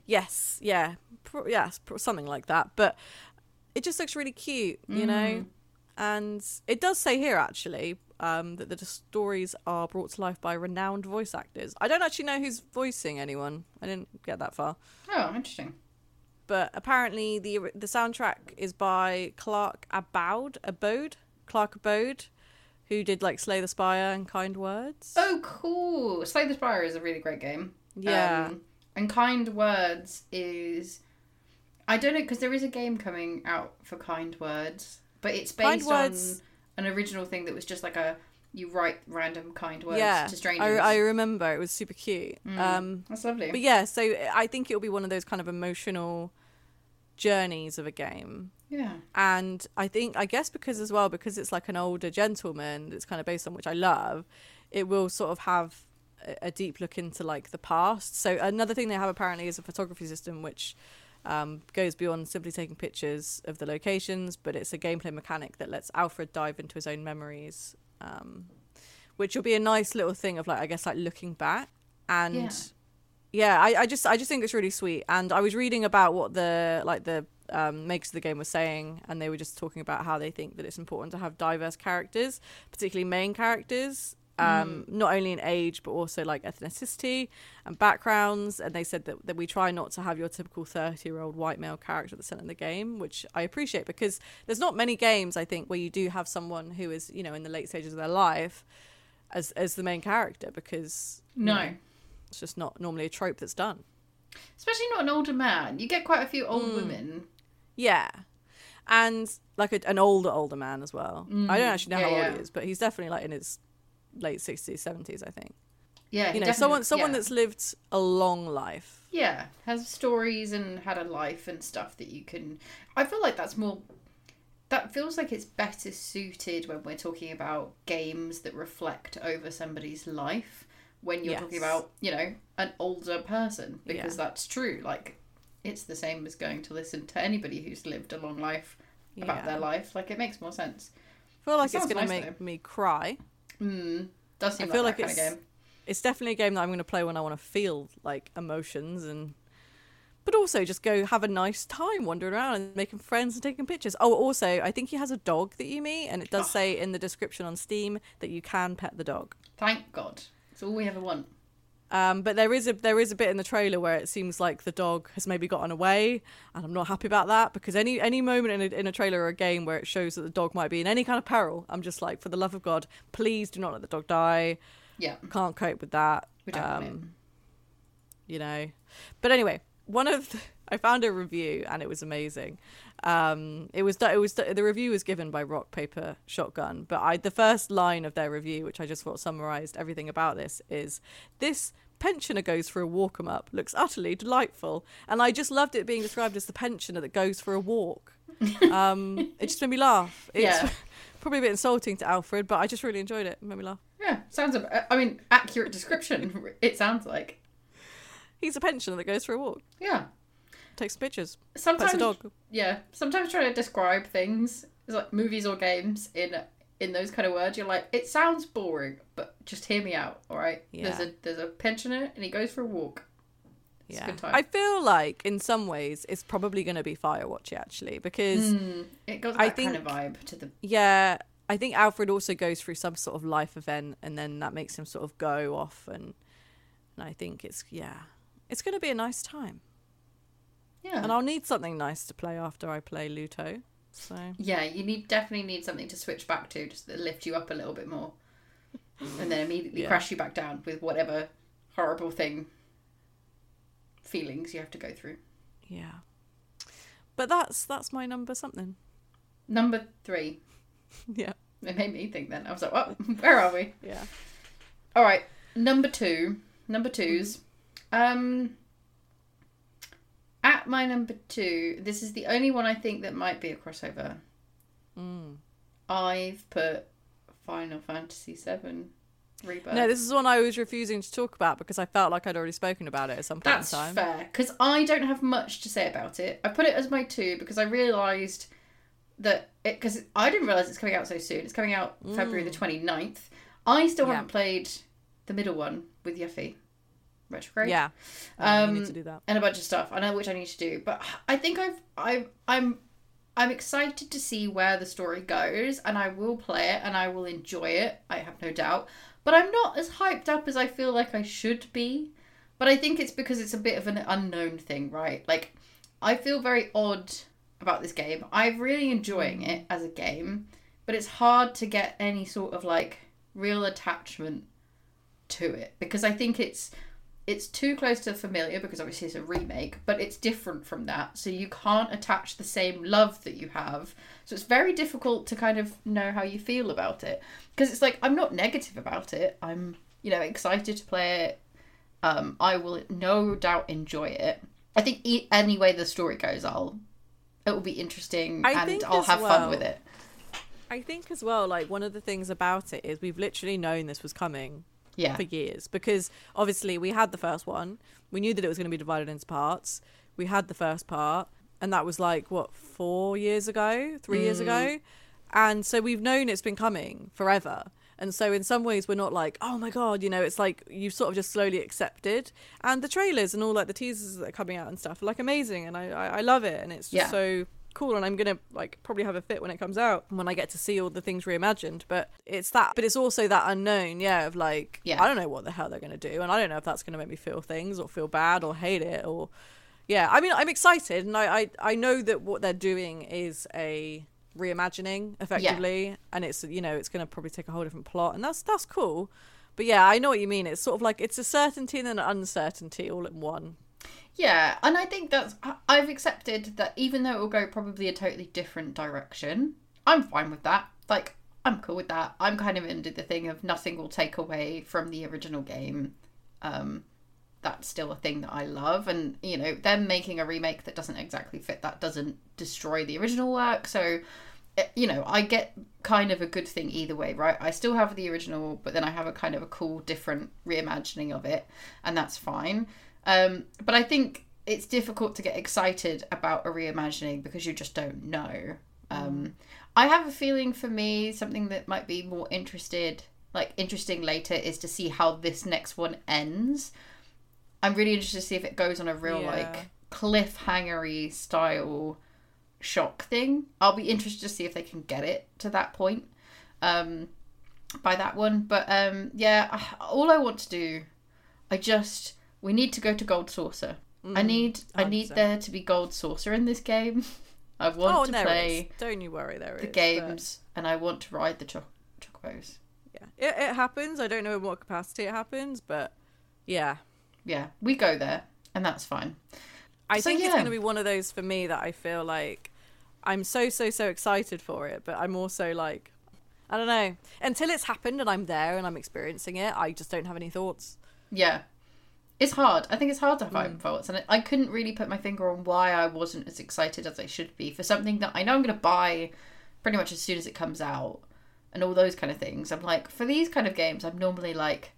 yes, yeah, pro- yes, something like that. But it just looks really cute, you know. Mm. And it does say here actually um, that the stories are brought to life by renowned voice actors. I don't actually know who's voicing anyone. I didn't get that far. Oh, interesting. But apparently the the soundtrack is by Clark Aboud, Aboud, Clark Aboud, who did like Slay the Spire and Kind Words. Oh, cool. Slay the Spire is a really great game. Yeah. Um, and Kind Words is. I don't know, because there is a game coming out for Kind Words, but it's Kind based Words- on an original thing that was just like a. You write random kind words yeah, to strangers. I, I remember it was super cute. Um, That's lovely. but yeah, so I think it'll be one of those kind of emotional journeys of a game. yeah. And I think, I guess, because as well, because it's like an older gentleman that's kind of based on which I love, it will sort of have a, a deep look into like the past. So another thing they have apparently is a photography system which um, goes beyond simply taking pictures of the locations, but it's a gameplay mechanic that lets Alfred dive into his own memories, um, which will be a nice little thing of like I guess like looking back and. Yeah. Yeah, I, I just I just think it's really sweet, and I was reading about what the like the um, makers of the game were saying, and they were just talking about how they think that it's important to have diverse characters, particularly main characters, um, not only in age but also like ethnicity and backgrounds. And they said that, that we try not to have your typical thirty-year-old white male character at the center of the game, which I appreciate because there's not many games I think where you do have someone who is you know in the late stages of their life as as the main character because No. it's just not normally a trope that's done. Especially not an older man. You get quite a few old Hmm. women. Yeah, and like a, an older older man as well. I don't actually know Yeah, how old yeah. he is, but he's definitely like in his late sixties, seventies, I think. Yeah. You know, someone someone yeah. that's lived a long life. yeah has stories and had a life and stuff that you can i feel like that's more that feels like it's better suited when we're talking about games that reflect over somebody's life when you're talking about you know an older person because Yeah. that's true like it's the same as going to listen to anybody who's lived a long life about Yeah. their life like it makes more sense I feel like It it's gonna nice, make me cry. Mm, does seem I feel like, it's kind of game it's definitely a game that I'm gonna play when I want to feel like emotions and. But also just go have a nice time wandering around and making friends and taking pictures. Oh, also, I think he has a dog that you meet, and it Oh. does say in the description on Steam that you can pet the dog. thank god it's all we ever want Um, but there is a there is a bit in the trailer where it seems like the dog has maybe gotten away, and I'm not happy about that because any any moment in a, in a trailer or a game where it shows that the dog might be in any kind of peril, I'm just like, for the love of God, please do not let the dog die. yeah Can't cope with that. we don't. Um, you know. But anyway, one of the, I found a review and it was amazing. Um, it was it was the review was given by Rock Paper Shotgun, but I the first line of their review, which I just thought summarized everything about this, is this pensioner goes for a walk 'em up looks utterly delightful, and I just loved it being described as the pensioner that goes for a walk. Um, it just made me laugh. It's Yeah. probably a bit insulting to Alfred, but I just really enjoyed it. It made me laugh. Yeah, sounds. a- I mean, accurate description. It sounds like. He's a pensioner that goes for a walk, Yeah. Takes pictures, Sometimes. a dog. Yeah. Sometimes trying to describe things, like movies or games in in those kind of words, you're like, it sounds boring, but just hear me out, all right? Yeah. There's a there's a pensioner and he goes for a walk. It's a Yeah, good time. I feel like in some ways it's probably going to be Firewatch actually because hmm, It got I that kind of vibe to the. yeah, I think Alfred also goes through some sort of life event and then that makes him sort of go off and and I think it's yeah, it's going to be a nice time Yeah. and I'll need something nice to play after I play Luto. So Yeah, you need definitely need something to switch back to, just to lift you up a little bit more, and then immediately Yeah. crash you back down with whatever horrible thing feelings you have to go through. yeah. But that's that's my number something. Number three. Yeah. It made me think. Then I was like, "What? Where are we?" Yeah. All right, number two. Number twos. Um, at my number two, this is the only one I think that might be a crossover. Mm. I've put Final Fantasy VII Rebirth. No, this is one I was refusing to talk about because I felt like I'd already spoken about it at some point That's in time. fair because I don't have much to say about it. I put it as my two because I realised that it because I didn't realise it's coming out so soon. It's coming out February the 29th. I still Mm. Yeah. haven't played the middle one with Yuffie. Retrograde. Yeah. Um, need to do that. and a bunch of stuff. I know which I need to do, but I think I've I I'm I'm excited to see where the story goes, and I will play it and I will enjoy it. I have no doubt, but I'm not as hyped up as I feel like I should be. But I think it's because it's a bit of an unknown thing, right? Like I feel very odd about this game. I'm really enjoying it as a game, but it's hard to get any sort of like real attachment to it because I think it's it's too close to familiar because obviously it's a remake, but it's different from that. So you can't attach the same love that you have. So it's very difficult to kind of know how you feel about it. Because it's like I'm not negative about it. I'm, you know, excited to play it. Um, I will no doubt enjoy it. I think e- any way the story goes, I'll it will be interesting I and I'll have well- fun with it. I think as well, like one of the things about it is we've literally known this was coming Yeah. for years because obviously we had the first one. We knew that it was going to be divided into parts. We had the first part, and that was like what four years ago, three years mm. ago, and so we've known it's been coming forever. And so in some ways we're not like, oh my god, you know, it's like you've sort of just slowly accepted. And the trailers and all like the teasers that are coming out and stuff are like amazing, and I I, I love it, and it's just Yeah. so cool and i'm gonna like probably have a fit when it comes out when i get to see all the things reimagined but it's that but it's also that unknown yeah of like Yeah. i don't know what the hell they're gonna do and i don't know if that's gonna make me feel things or feel bad or hate it or yeah i mean i'm excited and i i, I know that what they're doing is a reimagining effectively and it's you know it's gonna probably take a whole different plot and that's that's cool. But yeah i know what you mean. It's sort of like it's a certainty and an uncertainty all in one Yeah, and I think that's I've accepted that even though it will go probably a totally different direction, I'm fine with that. Like I'm cool with that. I'm kind of into the thing of nothing will take away from the original game. Um, that's still a thing that I love, and you know them making a remake that doesn't exactly fit that doesn't destroy the original work. So, eh, you know, I get kind of a good thing either way, right? I still have the original, but then I have a kind of a cool different reimagining of it, and that's fine. Um, but I think it's difficult to get excited about a reimagining because you just don't know. Um, I have a feeling for me something that might be more interested, like interesting later, is to see how this next one ends. I'm really interested to see if it goes on a real Yeah. like cliffhangery style shock thing. I'll be interested to see if they can get it to that point um, by that one. But um, yeah, all I want to do, I just we need to go to Gold Saucer. I mm, need I need 100%. there to be Gold Saucer in this game. I want oh to there play is don't you worry there the is, but- games, and I want to ride the cho- chocobos. Yeah, it, it happens. I don't know in what capacity it happens, but yeah, Yeah, we go there, and that's fine. I So, think it's going to be one of those for me that I feel like I'm so so so excited for it, but I'm also like, I don't know. Until it's happened and I'm there and I'm experiencing it, I just don't have any thoughts. Yeah. It's hard. I think it's hard to Mm. find faults, and I- I couldn't really put my finger on why I wasn't as excited as I should be for something that I know I'm going to buy pretty much as soon as it comes out, and all those kind of things. I'm like, for these kind of games, I'm normally like,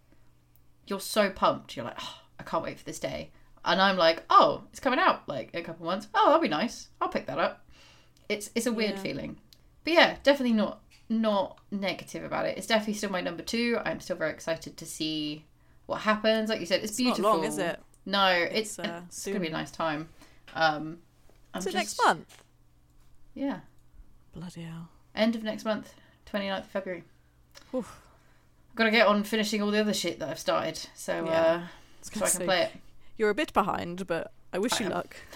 you're so pumped. You're like, oh, I can't wait for this day, and I'm like, oh, it's coming out like in a couple months. Oh, that'll be nice. I'll pick that up. It's it's a weird Yeah. feeling, but yeah, definitely not not negative about it. It's definitely still my number two. I'm still very excited to see what happens. Like you said, it's, It's not beautiful. long, is it? No, it's It's, uh, it's gonna be a nice time. Um, I'm Is it just- next month? Yeah, Bloody hell. end of next month, 29th of February. Oof. I've got to get on finishing all the other shit that I've started, so Yeah. uh, so I can say, play it. You're a bit behind, but I wish I you am. luck.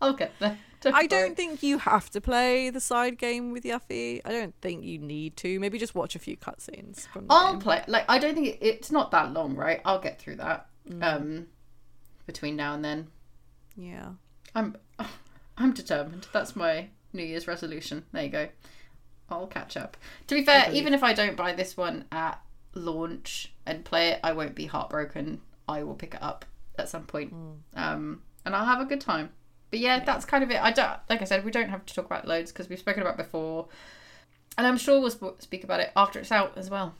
I'll get there. I don't think you have to play the side game with Yuffie. I don't think you need to. Maybe just watch a few cutscenes from I'll game. play. Like I don't think it, it's not that long, right? I'll get through that. Mm. Um, between now and then, Yeah. I'm I'm determined. That's my New Year's resolution. There you go. I'll catch up. To be fair, even if I don't buy this one at launch and play it, I won't be heartbroken. I will pick it up at some point, um, and I'll have a good time. But yeah, that's kind of it. I don't, like I said, we don't have to talk about loads because we've spoken about it before, and I'm sure we'll sp- speak about it after it's out as well.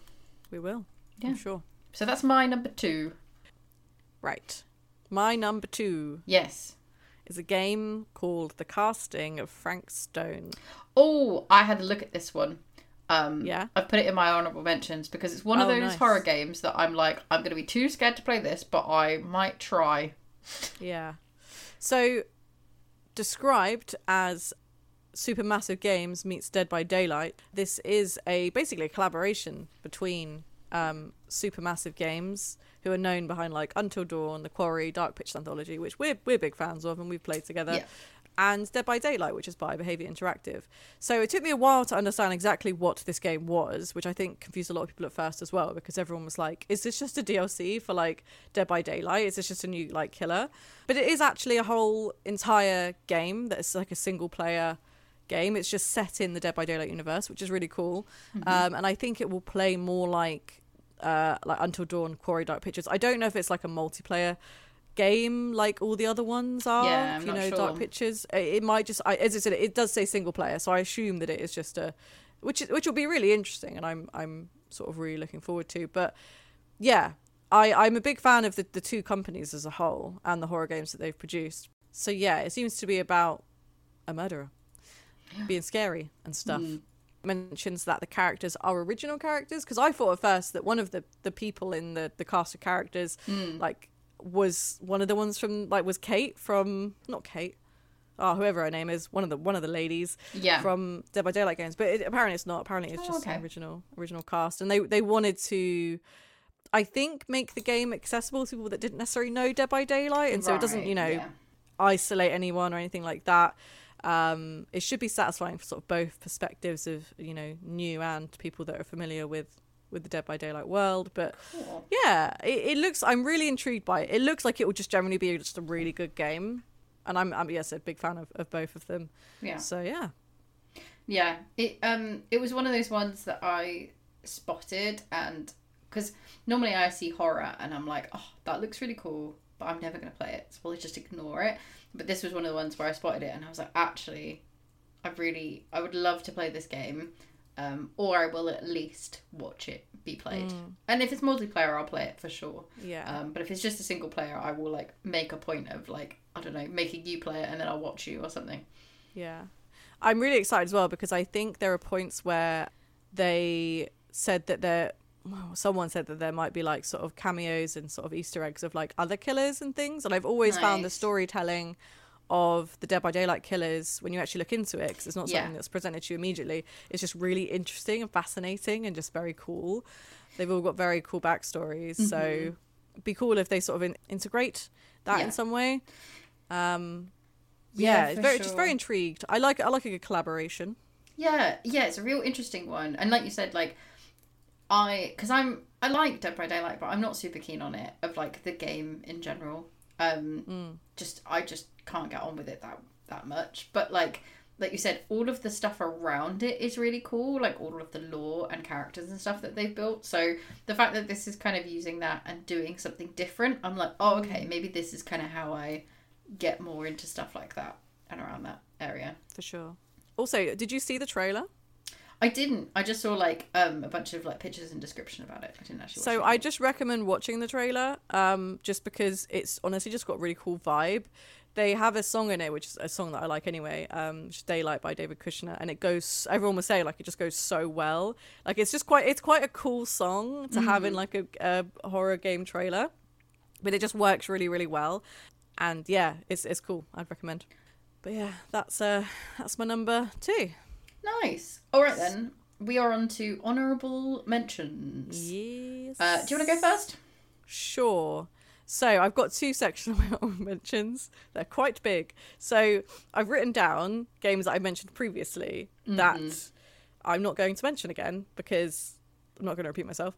We will. Yeah. I'm sure. So that's my number two. Right. My number two Yes. is a game called The Casting of Frank Stone. Oh, I had a look at this one. Um, Yeah? I've put it in my honorable mentions because it's one of Oh, those nice. horror games that I'm like, I'm going to be too scared to play this, but I might try. Yeah. So, described as Supermassive Games meets Dead by Daylight, this is a basically a collaboration between um, Supermassive Games, who are known behind like Until Dawn, The Quarry, Dark Pictures Anthology, which we're we're big fans of and we've played together. Yeah. And Dead by Daylight, which is by Behaviour Interactive. So it took me a while to understand exactly what this game was, which I think confused a lot of people at first as well, because everyone was like, "Is this just a DLC for like Dead by Daylight? Is this just a new like killer?" But it is actually a whole entire game that is like a single player game. It's just set in the Dead by Daylight universe, which is really cool. Um, and I think it will play more like uh, like Until Dawn, Quarry, Dark Pictures. I don't know if it's like a multiplayer game like all the other ones are. Yeah, you know, sure. Dark Pictures. It might just, I, as I said, it does say single player, so I assume that it is just a, which is, which will be really interesting, and I'm I'm sort of really looking forward to. But yeah, I I'm a big fan of the the two companies as a whole and the horror games that they've produced. So yeah, it seems to be about a murderer being scary and stuff. Mm. Mentions that the characters are original characters because I thought at first that one of the the people in the the cast of characters mm. like was one of the ones from like was Kate from not Kate. Oh, whoever her name is, one of the one of the ladies Yeah. from Dead by Daylight games, but it, apparently it's not. Apparently it's Oh, just okay. an original original cast, and they they wanted to, I think, make the game accessible to people that didn't necessarily know Dead by Daylight, and so it doesn't, you know, yeah. isolate anyone or anything like that. Um, it should be satisfying for sort of both perspectives of you know new and people that are familiar with with the Dead by Daylight world. But Cool. yeah, it, it looks. I'm really intrigued by it. It looks like it will just generally be just a really good game, and I'm, I'm yes, a big fan of, of both of them. Yeah. So yeah, Yeah, it um it was one of those ones that I spotted and because normally I see horror and I'm like, oh, that looks really cool, but I'm never gonna play it, so I'll just ignore it. But this was one of the ones where I spotted it and I was like, actually, I really I would love to play this game, um, or I will at least watch it be played. And if it's multiplayer, I'll play it for sure. yeah. Um, but if it's just a single player, I will like make a point of like I don't know making you play it and then I'll watch you or something. Yeah. I'm really excited as well because I think there are points where they said that there well, someone said that there might be like sort of cameos and sort of Easter eggs of like other killers and things. And I've always found the storytelling of the Dead by Daylight killers when you actually look into it because it's not Yeah. something that's presented to you immediately. It's just really interesting and fascinating and just very cool. They've all got very cool backstories, so it'd be cool if they sort of in- integrate that Mm-hmm. Yeah. in some way. Um, Yeah, yeah, very, just very intrigued. I like I like a good collaboration. Yeah, yeah, it's a real interesting one, and like you said, like I, because I'm, I like Dead by Daylight, but I'm not super keen on it of like the game in general. Um, just I just can't get on with it that that much. But like, like you said, all of the stuff around it is really cool, like all of the lore and characters and stuff that they've built. So the fact that this is kind of using that and doing something different, I'm like, oh, okay, maybe this is kind of how I get more into stuff like that and around that area. for sure. Also, did you see the trailer? I didn't. I just saw like um a bunch of like pictures and description about it. I didn't actually. Watch So. I just recommend watching the trailer, um, just because it's honestly just got a really cool vibe. They have a song in it, which is a song that I like anyway, um, which is "Daylight" by David Kushner, and it goes. Everyone was saying like it just goes so well. Like it's just quite. It's quite a cool song to have in like a, a horror game trailer, but it just works really, really well. And yeah, it's it's cool. I'd recommend. But yeah, that's uh that's my number two. Nice. All right then. We are on to honourable mentions. Yes. Uh, do you want to go first? Sure. So I've got two sections of mentions. They're quite big. So I've written down games that I mentioned previously that I'm not going to mention again because I'm not going to repeat myself.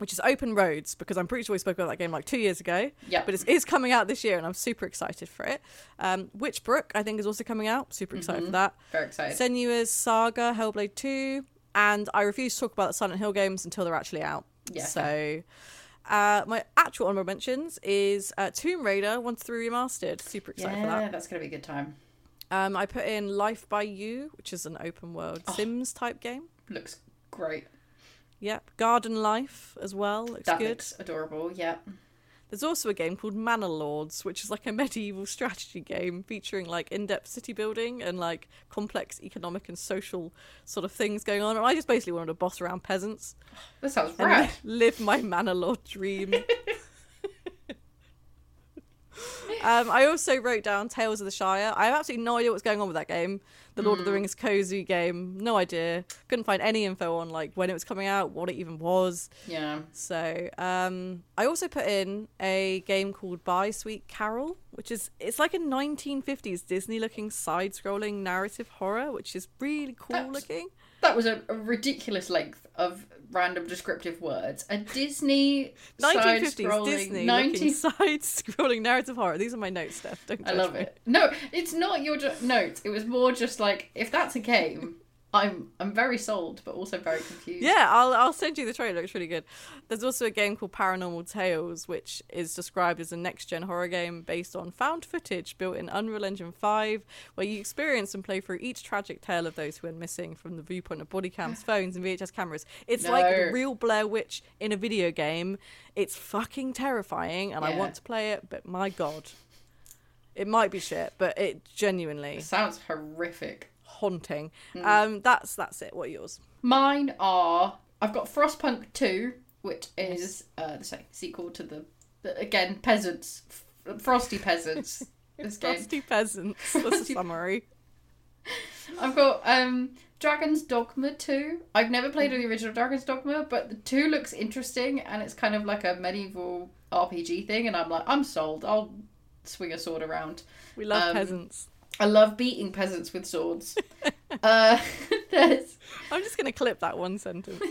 Which is Open Roads because I'm pretty sure we spoke about that game like two years ago. Yeah. But it is coming out this year and I'm super excited for it. Um, Witchbrook I think is also coming out. Super excited for that. Very excited. Senua's Saga, Hellblade 2, and I refuse to talk about the Silent Hill games until they're actually out. Yeah. So, uh, my actual honorable mentions is uh, Tomb Raider 1 to 3 Remastered. Super excited for that. yeah, that. that's gonna be a good time. Um, I put in Life by You, which is an open world Oh. Sims type game. Looks great. Yep. Garden Life as well. Looks That good. looks adorable. Yep. There's also a game called Manor Lords, which is like a medieval strategy game featuring like in-depth city building and like complex economic and social sort of things going on. And I just basically wanted to boss around peasants That sounds rad. live my manor lord dream. um, I also wrote down Tales of the Shire. I have absolutely no idea what's going on with that game. The Lord of the Rings cozy game. No idea. Couldn't find any info on like when it was coming out, what it even was. Yeah. So um, I also put in a game called Bye Sweet Carol, which is it's like a 1950s Disney-looking side-scrolling narrative horror, which is really cool That's- looking. That was a, a ridiculous length of random descriptive words. A Disney 1950s side-scrolling Disney 19 looking side-scrolling narrative horror. These are my notes, Steph. Don't I love me. it. No, it's not your ju- notes. It was more just like if that's a game, I'm I'm very sold, but also very confused. Yeah, I'll I'll send you the trailer. It's really good. There's also a game called Paranormal Tales, which is described as a next-gen horror game based on found footage built in Unreal Engine 5, where you experience and play through each tragic tale of those who went missing from the viewpoint of body cams, phones, and VHS cameras. It's like the real Blair Witch in a video game. It's fucking terrifying, and I want to play it, but my god, it might be shit, but it genuinely It sounds horrific. Haunting. Mm. Um, that's that's it. What are yours? Mine are I've got Frostpunk 2, which is uh, the se- sequel to the, the again peasants, f- frosty peasants. this game. Frosty Peasants. That's a summary. I've got um Dragon's Dogma 2. I've never played the original Dragon's Dogma, but the 2 looks interesting and it's kind of like a medieval RPG thing and I'm like I'm sold. I'll swing a sword around. We love Um, peasants. I love beating peasants with swords. uh there's I'm just gonna clip that one sentence.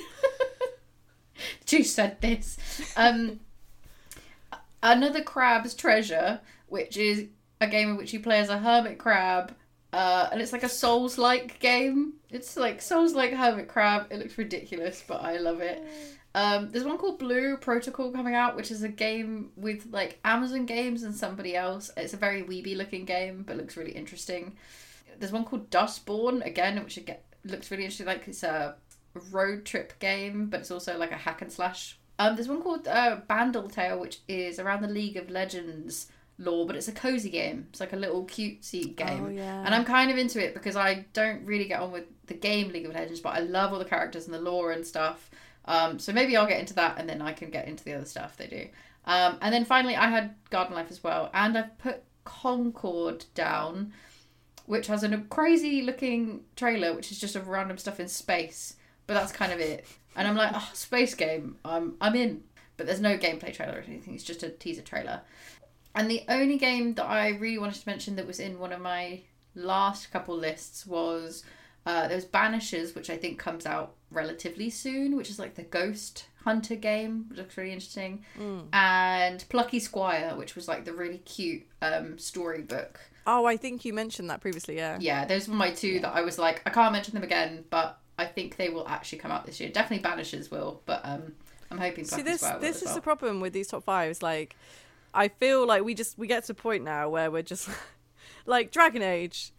you said this. Um, another crab's treasure, which is a game in which you play as a hermit crab, uh, and it's like a Souls-like game. It's like Souls-like hermit crab. It looks ridiculous, but I love it. Um, there's one called Blue Protocol coming out, which is a game with like Amazon Games and somebody else. It's a very weeby looking game, but looks really interesting. There's one called Dustborn again, which again looks really interesting. Like it's a road trip game, but it's also like a hack and slash. Um, there's one called uh, Bandle Tale, which is around the League of Legends lore, but it's a cozy game. It's like a little cutesy game, Oh, yeah. and I'm kind of into it because I don't really get on with the game League of Legends, but I love all the characters and the lore and stuff. Um, so maybe I'll get into that, and then I can get into the other stuff they do. Um, and then finally, I had Garden Life as well, and I've put Concord down, which has a crazy looking trailer, which is just of random stuff in space. But that's kind of it. And I'm like, oh, space game. I'm I'm in. But there's no gameplay trailer or anything. It's just a teaser trailer. And the only game that I really wanted to mention that was in one of my last couple lists was uh, there Banishers, which I think comes out relatively soon, which is like the Ghost Hunter game, which looks really interesting, and Plucky Squire, which was like the really cute um, storybook. Oh, I think you mentioned that previously. Yeah. Yeah, those were my two that I was like, I can't mention them again, but I think they will actually come out this year. Definitely Banishers will, but um, I'm hoping See, Plucky this Squire will this is well. the problem with these top fives. Like, I feel like we just we get to a point now where we're just like Dragon Age.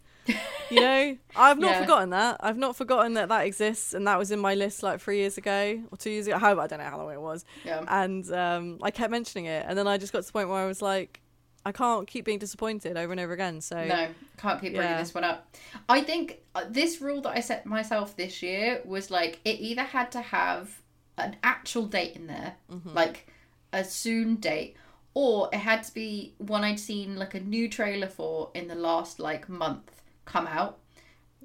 You know, I've not Yeah. forgotten that. I've not forgotten that that exists, and that was in my list like three years ago or two years ago. How I don't know how long it was. Yeah. And um, I kept mentioning it, and then I just got to the point where I was like, I can't keep being disappointed over and over again. So No, can't keep bringing Yeah. this one up. I think uh, this rule that I set myself this year was like it either had to have an actual date in there, Mm-hmm. like a soon date, or it had to be one I'd seen like a new trailer for in the last like month come out.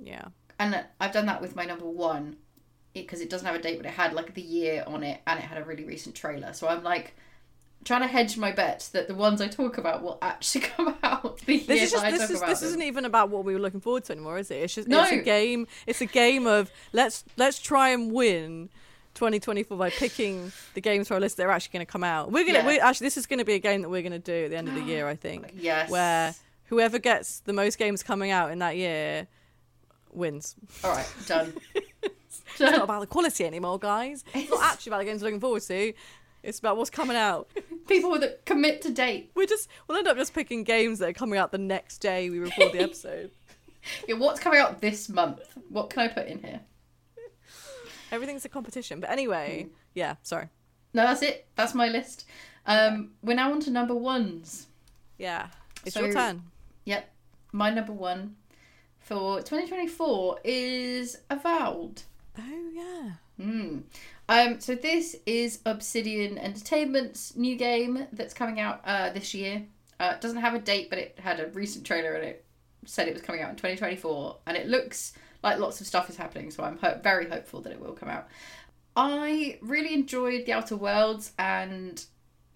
yeah, And I've done that with my number one because it, doesn't have a date, but it had like the year on it and it had a really recent trailer. So I'm like, trying to hedge my bet that the ones I talk about will actually come out the year This is just that I this talk is about this them. isn't even about what we were looking forward to anymore, is it? It's just No. it's a game. It's a game of let's let's try and win 2024 by picking the games for our list that are actually going to come out. We're gonna Yeah. we actually this is going to be a game that we're going to do at the end of the year, I think. Yes. Where whoever gets the most games coming out in that year wins. All right, done. It's not about the quality anymore, guys. It's not actually about the games we're looking forward to. It's about what's coming out. People that commit to date. We're just we'll end up just picking games that are coming out the next day we record the episode. Yeah, what's coming out this month? What can I put in here? Everything's a competition. But anyway, yeah, sorry. No, that's it. That's my list. Um, we're now on to number ones. Yeah. It's So- your turn. Yep, my number one for 2024 is Avowed. Oh yeah. Mm. Um, so this is Obsidian Entertainment's new game that's coming out uh, this year. Uh, it doesn't have a date, but it had a recent trailer and it said it was coming out in 2024, and it looks like lots of stuff is happening. So I'm ho- very hopeful that it will come out. I really enjoyed the Outer Worlds, and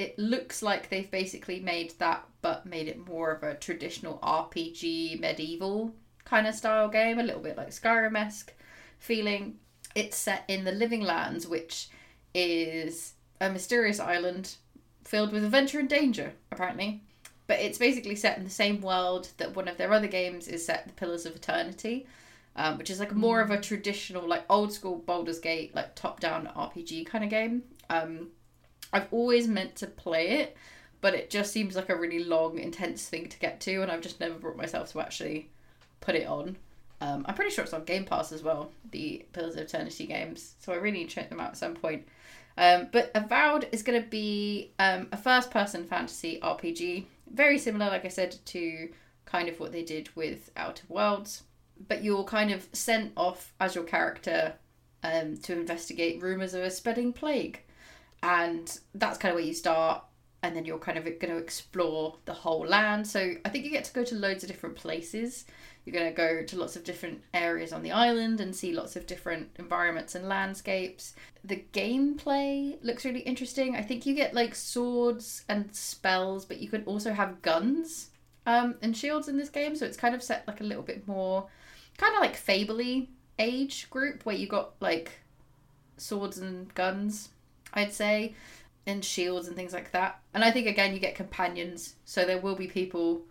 it looks like they've basically made that, but made it more of a traditional RPG medieval kind of style game, a little bit like Skyrim esque feeling. It's set in the Living Lands, which is a mysterious island filled with adventure and danger, apparently. But it's basically set in the same world that one of their other games is set, The Pillars of Eternity, um, which is like more of a traditional, like old school Baldur's Gate, like top down RPG kind of game. Um, I've always meant to play it, but it just seems like a really long, intense thing to get to, and I've just never brought myself to actually put it on. Um, I'm pretty sure it's on Game Pass as well, the Pillars of Eternity games, so I really need to check them out at some point. Um, but Avowed is going to be um, a first person fantasy RPG, very similar, like I said, to kind of what they did with Outer Worlds. But you're kind of sent off as your character um, to investigate rumours of a spreading plague. And that's kind of where you start, and then you're kind of going to explore the whole land. So I think you get to go to loads of different places. You're going to go to lots of different areas on the island and see lots of different environments and landscapes. The gameplay looks really interesting. I think you get like swords and spells, but you can also have guns um, and shields in this game. So it's kind of set like a little bit more, kind of like Fably age group where you got like swords and guns, I'd say, and shields and things like that. And I think again you get companions, so there will be people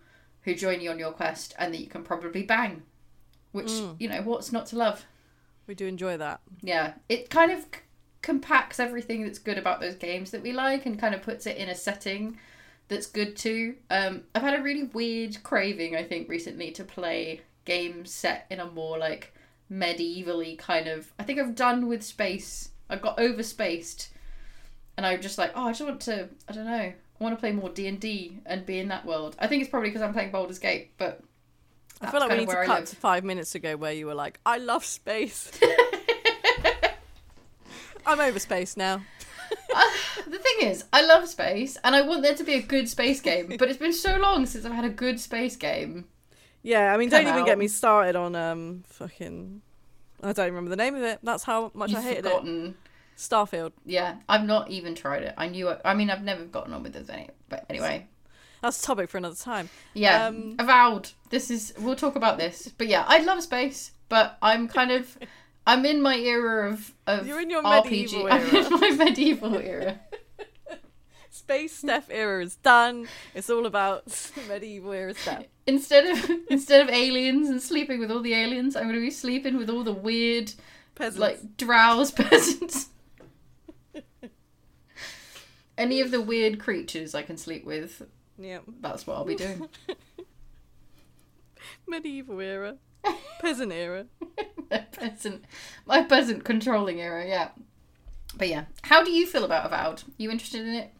who join you on your quest and that you can probably bang. Which, you know, what's not to love? We do enjoy that. Yeah, it kind of c- compacts everything that's good about those games that we like and kind of puts it in a setting that's good too. Um, I've had a really weird craving, I think, recently to play games set in a more like medievally kind of. I think I've done with space. I got overspaced, and I'm just like, oh, I just want to. I don't know. I want to play more D and D and be in that world. I think it's probably because I'm playing Baldur's Gate, but. I feel like we kind need of to where I cut live. to five minutes ago where you were like, I love space. I'm over space now. The thing is, I love space and I want there to be a good space game, but it's been so long since I've had a good space game. Yeah, I mean, don't even get me started on um fucking. I don't remember the name of it. That's how much You've I hated it. Starfield. Yeah, I've not even tried it. I knew it. I mean, I've never gotten on with it any, but anyway. That's a topic for another time. Yeah, Um, avowed. This is. We'll talk about this, but yeah, I love space, but I'm kind of. I'm in my era of of You're in your RPG. medieval I'm era. in my medieval era. Space Steph era is done. It's all about medieval era Steph. Instead of instead of aliens and sleeping with all the aliens, I'm going to be sleeping with all the weird Peasants. like drows peasants. Any of the weird creatures I can sleep with, yeah, that's what I'll be doing. medieval era, peasant era. peasant, my peasant controlling era, yeah. But yeah, how do you feel about Avowed? You interested in it?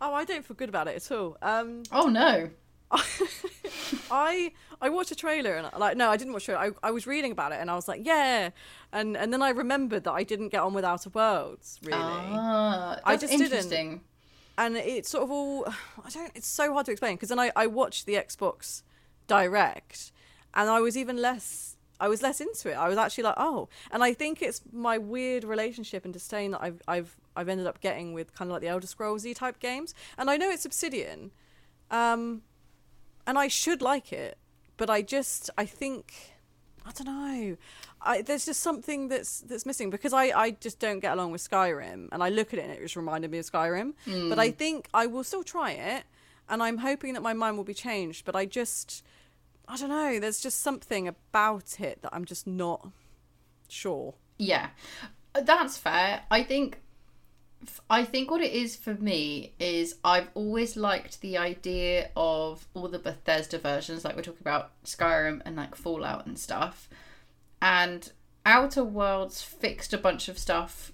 Oh, I don't feel good about it at all. Um, Oh no. I I watched a trailer and like no, I didn't watch it. I I was reading about it and I was like, yeah, and and then I remembered that I didn't get on with Outer Worlds really. Ah, I just didn't. and it's sort of all I don't it's so hard to explain because then I, I watched the Xbox Direct and I was even less I was less into it. I was actually like, oh, and I think it's my weird relationship and disdain that I've I've I've ended up getting with kind of like the Elder Scrollsy type games. And I know it's Obsidian, um, and I should like it, but I just I think I don't know. I, there's just something that's that's missing because I, I just don't get along with Skyrim, and I look at it and it just reminded me of Skyrim. Hmm. But I think I will still try it, and I'm hoping that my mind will be changed. But I just I don't know. There's just something about it that I'm just not sure. Yeah, that's fair. I think, I think what it is for me is I've always liked the idea of all the Bethesda versions, like we're talking about Skyrim and like Fallout and stuff, and Outer Worlds fixed a bunch of stuff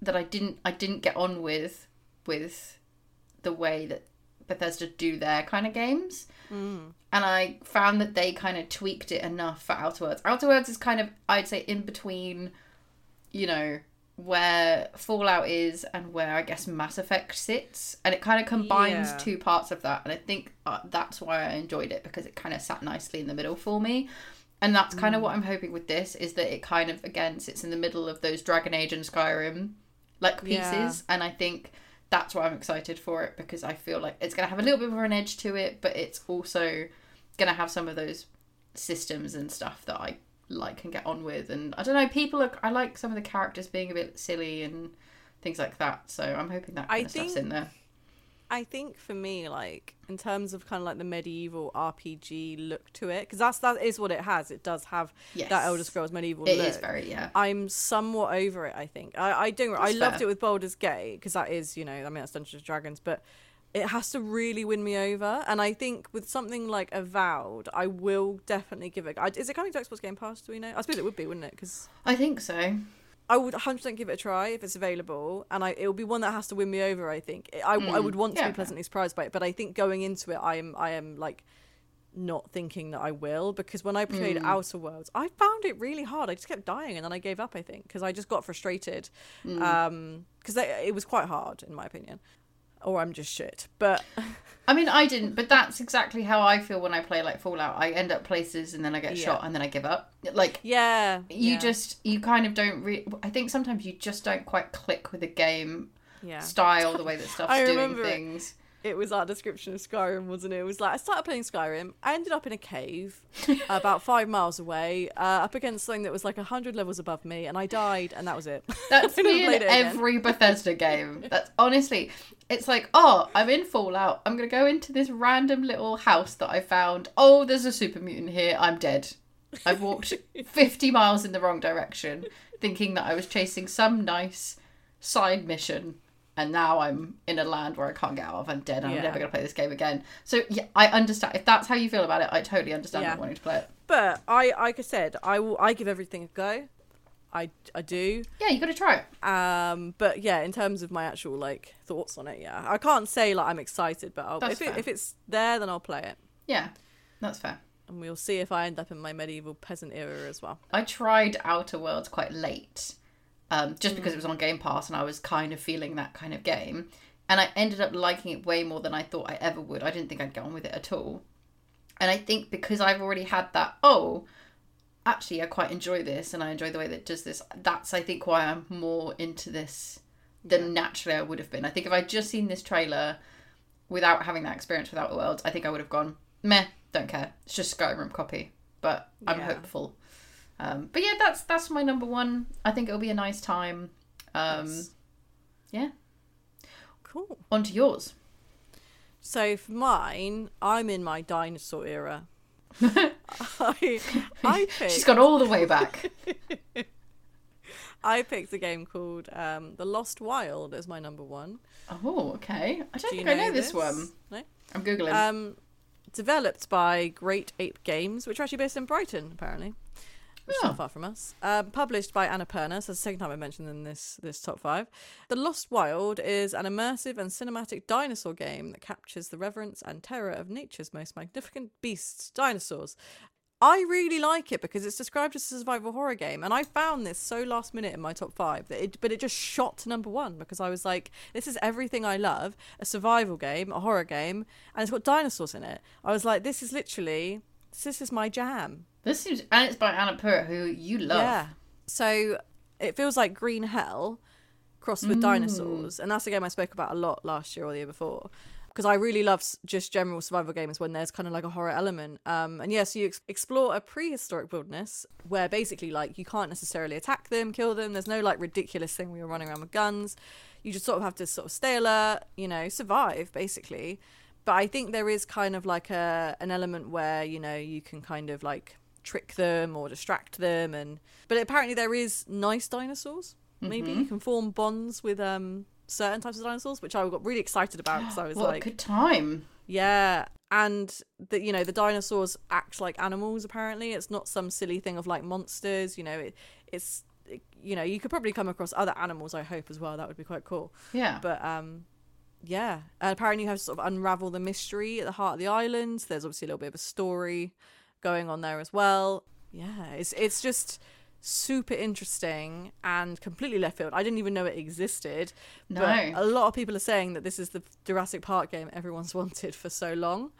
that I didn't I didn't get on with with the way that Bethesda do their kind of games. Mm. And I found that they kind of tweaked it enough for Outer Worlds. Outer Worlds is kind of, I'd say, in between, you know, where Fallout is and where I guess Mass Effect sits. And it kind of combines Yeah. two parts of that. And I think uh, that's why I enjoyed it because it kind of sat nicely in the middle for me. And that's kind of what I'm hoping with this is that it kind of, again, sits in the middle of those Dragon Age and Skyrim like pieces. Yeah. And I think that's why I'm excited for it because I feel like it's going to have a little bit more an edge to it, but it's also going to have some of those systems and stuff that I like can get on with. And I don't know, people are, I like some of the characters being a bit silly and things like that. So I'm hoping that kind I of stuff's in there. I think for me, like in terms of kind of like the medieval RPG look to it, because that's that is what it has. It does have Yes. that Elder Scrolls medieval It look. is very, yeah. I'm somewhat over it. I think I I don't. I loved fair. it with Baldur's Gate because that is you know I mean that's Dungeons and Dragons, but it has to really win me over. And I think with something like Avowed, I will definitely give it. Is it coming to Xbox Game Pass? Do we know? I suppose it would be, wouldn't it? Because I think so. I would 100% give it a try if it's available, and I it will be one that has to win me over. I think I, I would mm, want to yeah. be pleasantly surprised by it, but I think going into it, I am I am like not thinking that I will because when I played mm. Outer Worlds, I found it really hard. I just kept dying, and then I gave up. I think because I just got frustrated, mm. um, because it was quite hard in my opinion, or I'm just shit. But I mean, I didn't, but that's exactly how I feel when I play like Fallout. I end up places and then I get Yeah. shot and then I give up. Like, yeah, you yeah, just, you kind of don't re- I think sometimes you just don't quite click with the game yeah. style, the way that stuff's I doing remember it. It was our description of Skyrim, wasn't it? It was like I started playing Skyrim. I ended up in a cave about five miles away, uh, up against something that was like hundred levels above me, and I died, and that was it. That's me in every Bethesda game. That's honestly, it's like, oh, I'm in Fallout. I'm gonna go into this random little house that I found. Oh, there's a super mutant here. I'm dead. I've walked 50 miles in the wrong direction, thinking that I was chasing some nice side mission, and now I'm in a land where I can't get out of. I'm dead. And I'm never gonna play this game again. So yeah, I understand. If that's how you feel about it, I totally understand Yeah. not wanting to play it. But I, like I said, I will. I give everything a go. I, I do. Yeah, you got to try it. Um, but yeah, in terms of my actual like thoughts on it, yeah, I can't say like I'm excited, but I'll, if it, if it's there, then I'll play it, Yeah, that's fair. and we'll see if I end up in my medieval peasant era as well. I tried Outer Worlds quite late, um, just because it was on Game Pass and I was kind of feeling that kind of game. And I ended up liking it way more than I thought I ever would. I didn't think I'd get on with it at all. And I think because I've already had that, oh, actually, I quite enjoy this and I enjoy the way that it does this, that's, I think, why I'm more into this than naturally I would have been. I think if I'd just seen this trailer without having that experience without the world, I think I would have gone, meh, don't care. It's just Skyrim copy. But I'm Yeah. hopeful. Um, but yeah, that's that's my number one. I think it'll be a nice time. Um, Yes. Yeah. Cool. On to yours. So for mine, I'm in my dinosaur era. I, I picked, She's gone all the way back. I picked a game called um, The Lost Wild as my number one. oh, okay. I don't Do think I know this, one. No. I'm googling. Um, developed by Great Ape Games, which are actually based in Brighton, apparently, which is not far from us. Um, published by Annapurna, so it's the second time I mentioned in this this top five. The Lost Wild is an immersive and cinematic dinosaur game that captures the reverence and terror of nature's most magnificent beasts, dinosaurs. I really like it because it's described as a survival horror game, and I found this so last minute in my top five that it, but it just shot to number one because I was like, this is everything I love: a survival game, a horror game, and it's got dinosaurs in it. I was like, this is literally, this is my jam. This seems, and it's by Annapurna, who you love. Yeah. So it feels like Green Hell crossed with dinosaurs, and that's a game I spoke about a lot last year or the year before. Because I really love just general survival games when there's kind of like a horror element. Um, and yes, you ex- explore a prehistoric wilderness where basically like you can't necessarily attack them, kill them. There's no like ridiculous thing where you're running around with guns. You just sort of have to sort of stay alert, you know, survive basically. But I think there is kind of like a an element where you know you can kind of like trick them or distract them, and but apparently there is nice dinosaurs. Maybe you can form bonds with um certain types of dinosaurs, which I got really excited about because I was what like, a good time. yeah, and the you know the dinosaurs act like animals. Apparently, it's not some silly thing of like monsters. You know, it it's it- you know you could probably come across other animals. I hope as well. That would be quite cool. Yeah. But um, yeah, and apparently you have to sort of unravel the mystery at the heart of the island. There's obviously a little bit of a story going on there as well. Yeah, it's it's just super interesting and completely left field. I didn't even know it existed. No. But a lot of people are saying that this is the Jurassic Park game everyone's wanted for so long.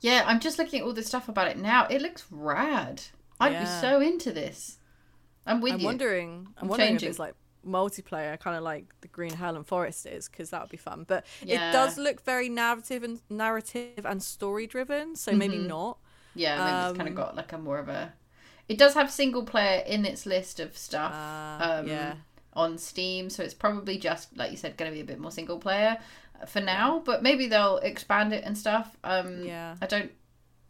yeah, I'm just looking at all this stuff about it now. It looks rad. I'd be so into this. I'm with I'm you. wondering. I'm I'm wondering changing. if it's like multiplayer, kind of like the Green Hell and Forest is, because that would be fun. But Yeah. it does look very narrative and narrative and story driven, so maybe Mm-hmm. not. Yeah, maybe it's kind Um, of got like a more of a. It does have single player in its list of stuff Ah, um, yeah. on Steam, so it's probably just like you said, going to be a bit more single player uh, for now. But maybe they'll expand it and stuff. Um, Yeah. I don't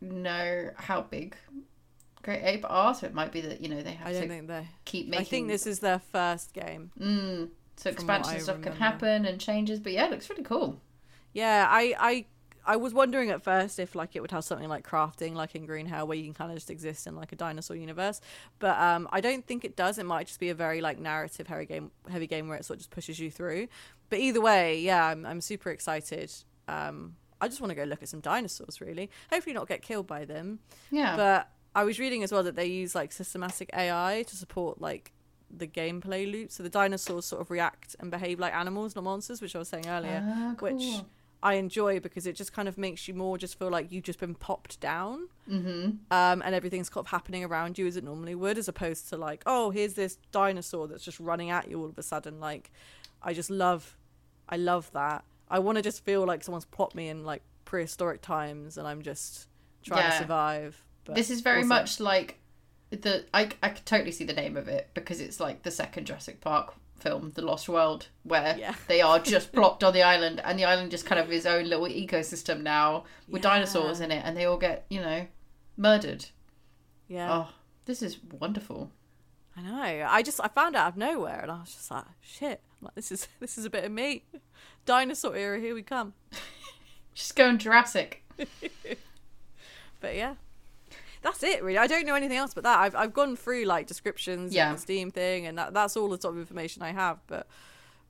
know how big Great Ape are, so it might be that you know they have I to don't think they. keep making. I think this is their first game. Mm, so expansion stuff can happen and changes, but yeah, it looks really cool. Yeah, I, I, I was wondering at first if like it would have something like crafting, like in Green Hell, where you can kind of just exist in like a dinosaur universe. But um, I don't think it does. It might just be a very like narrative heavy game, heavy game where it sort of just pushes you through. But either way, yeah, I'm, I'm super excited. Um, I just want to go look at some dinosaurs, really. Hopefully, not get killed by them. Yeah, But I was reading as well that they use like systematic AI to support like the gameplay loop. So the dinosaurs sort of react and behave like animals, not monsters, which I was saying earlier, Ah, which cool. I enjoy because it just kind of makes you more just feel like you've just been popped down. Mm-hmm. Um, and everything's kind of happening around you as it normally would, as opposed to like, oh, here's this dinosaur that's just running at you all of a sudden. Like, I just love, I love that. I want to just feel like someone's plopped me in like prehistoric times and I'm just trying to survive. But this is very also- much like the I I could totally see the name of it because it's like the second Jurassic Park film, The Lost World, where Yeah. they are just plopped on the island and the island just kind of his own little ecosystem now with Yeah. dinosaurs in it and they all get, you know, murdered. yeah. Oh, this is wonderful. I know. I just I found out out of nowhere, and I was just like, shit. I'm like this is this is a bit of me. Dinosaur era, here we come. Just going Jurassic. But yeah, that's it really. I don't know anything else but that. I've I've gone through like descriptions Yeah. and the Steam thing, and that, that's all the sort of information I have. But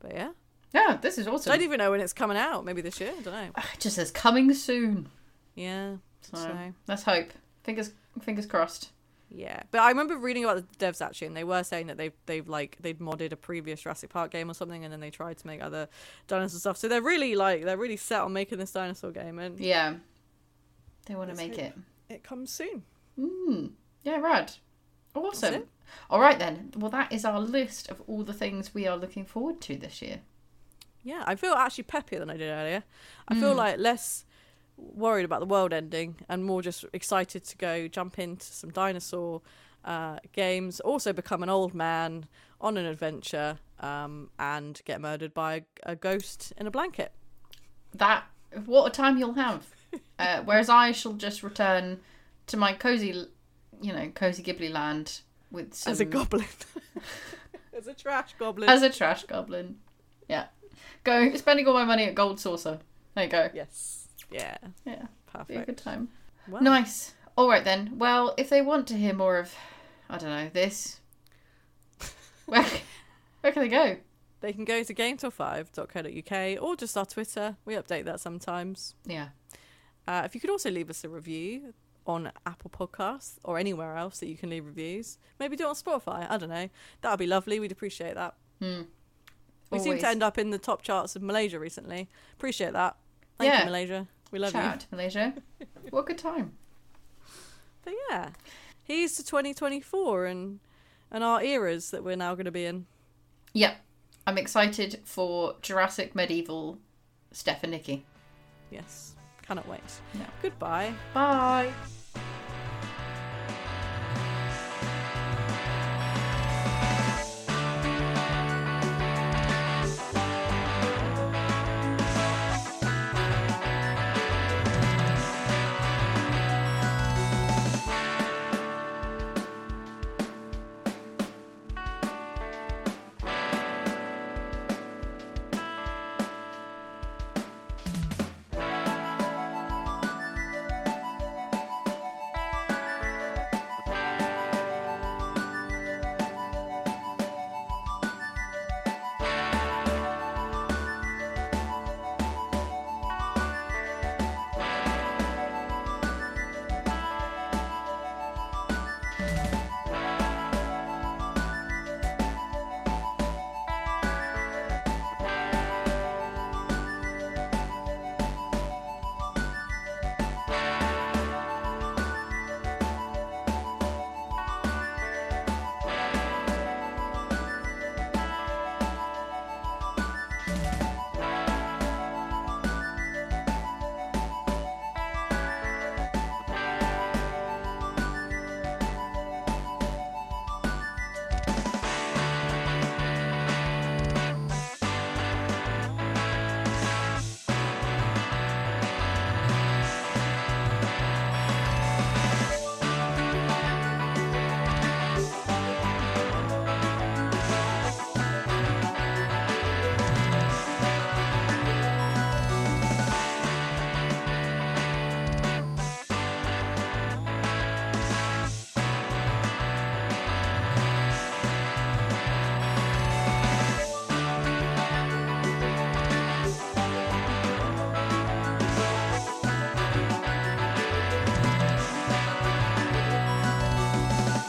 but yeah, Yeah, this is awesome. I don't even know when it's coming out. Maybe this year. I don't know. It just says coming soon. Yeah. So, So let's hope. Fingers fingers crossed. yeah, but I remember reading about the devs actually, and they were saying that they've they've like they'd modded a previous Jurassic Park game or something, and then they tried to make other dinosaur stuff. So they're really like they're really set on making this dinosaur game, and Yeah. They want to make it. it comes soon. Mm. Yeah, rad. Awesome. All right then. Well, that is our list of all the things we are looking forward to this year. Yeah, I feel actually peppier than I did earlier. I feel like less worried about the world ending and more just excited to go jump into some dinosaur uh, games. Also, become an old man on an adventure um, and get murdered by a, a ghost in a blanket. That what a time you'll have. Uh, whereas I shall just return to my cozy, you know, cozy Ghibli land with some As a goblin. as a trash goblin. as a trash goblin. Yeah. Go spending all my money at Gold Saucer. There you go. yes. Yeah. Yeah. Perfect. Be a good time. Well, Nice. All right then. Well, if they want to hear more of, I don't know, this, where, where can they go? They can go to gametor5.co.uk or just our Twitter. We update that sometimes. Yeah. Uh, if you could also leave us a review on Apple Podcasts or anywhere else that you can leave reviews, maybe do it on Spotify. I don't know. That would be lovely. We'd appreciate that. Hmm. We seem to end up in the top charts of Malaysia recently. Appreciate that. Thank Yeah. you, Malaysia. We love Shout you. out to Malaysia. what a good time. But yeah, here's to 2024 and and our eras that we're now going to be in. Yep. I'm excited for Jurassic Medieval Steph and Nikki. Yes. Cannot wait. No. Goodbye. Bye.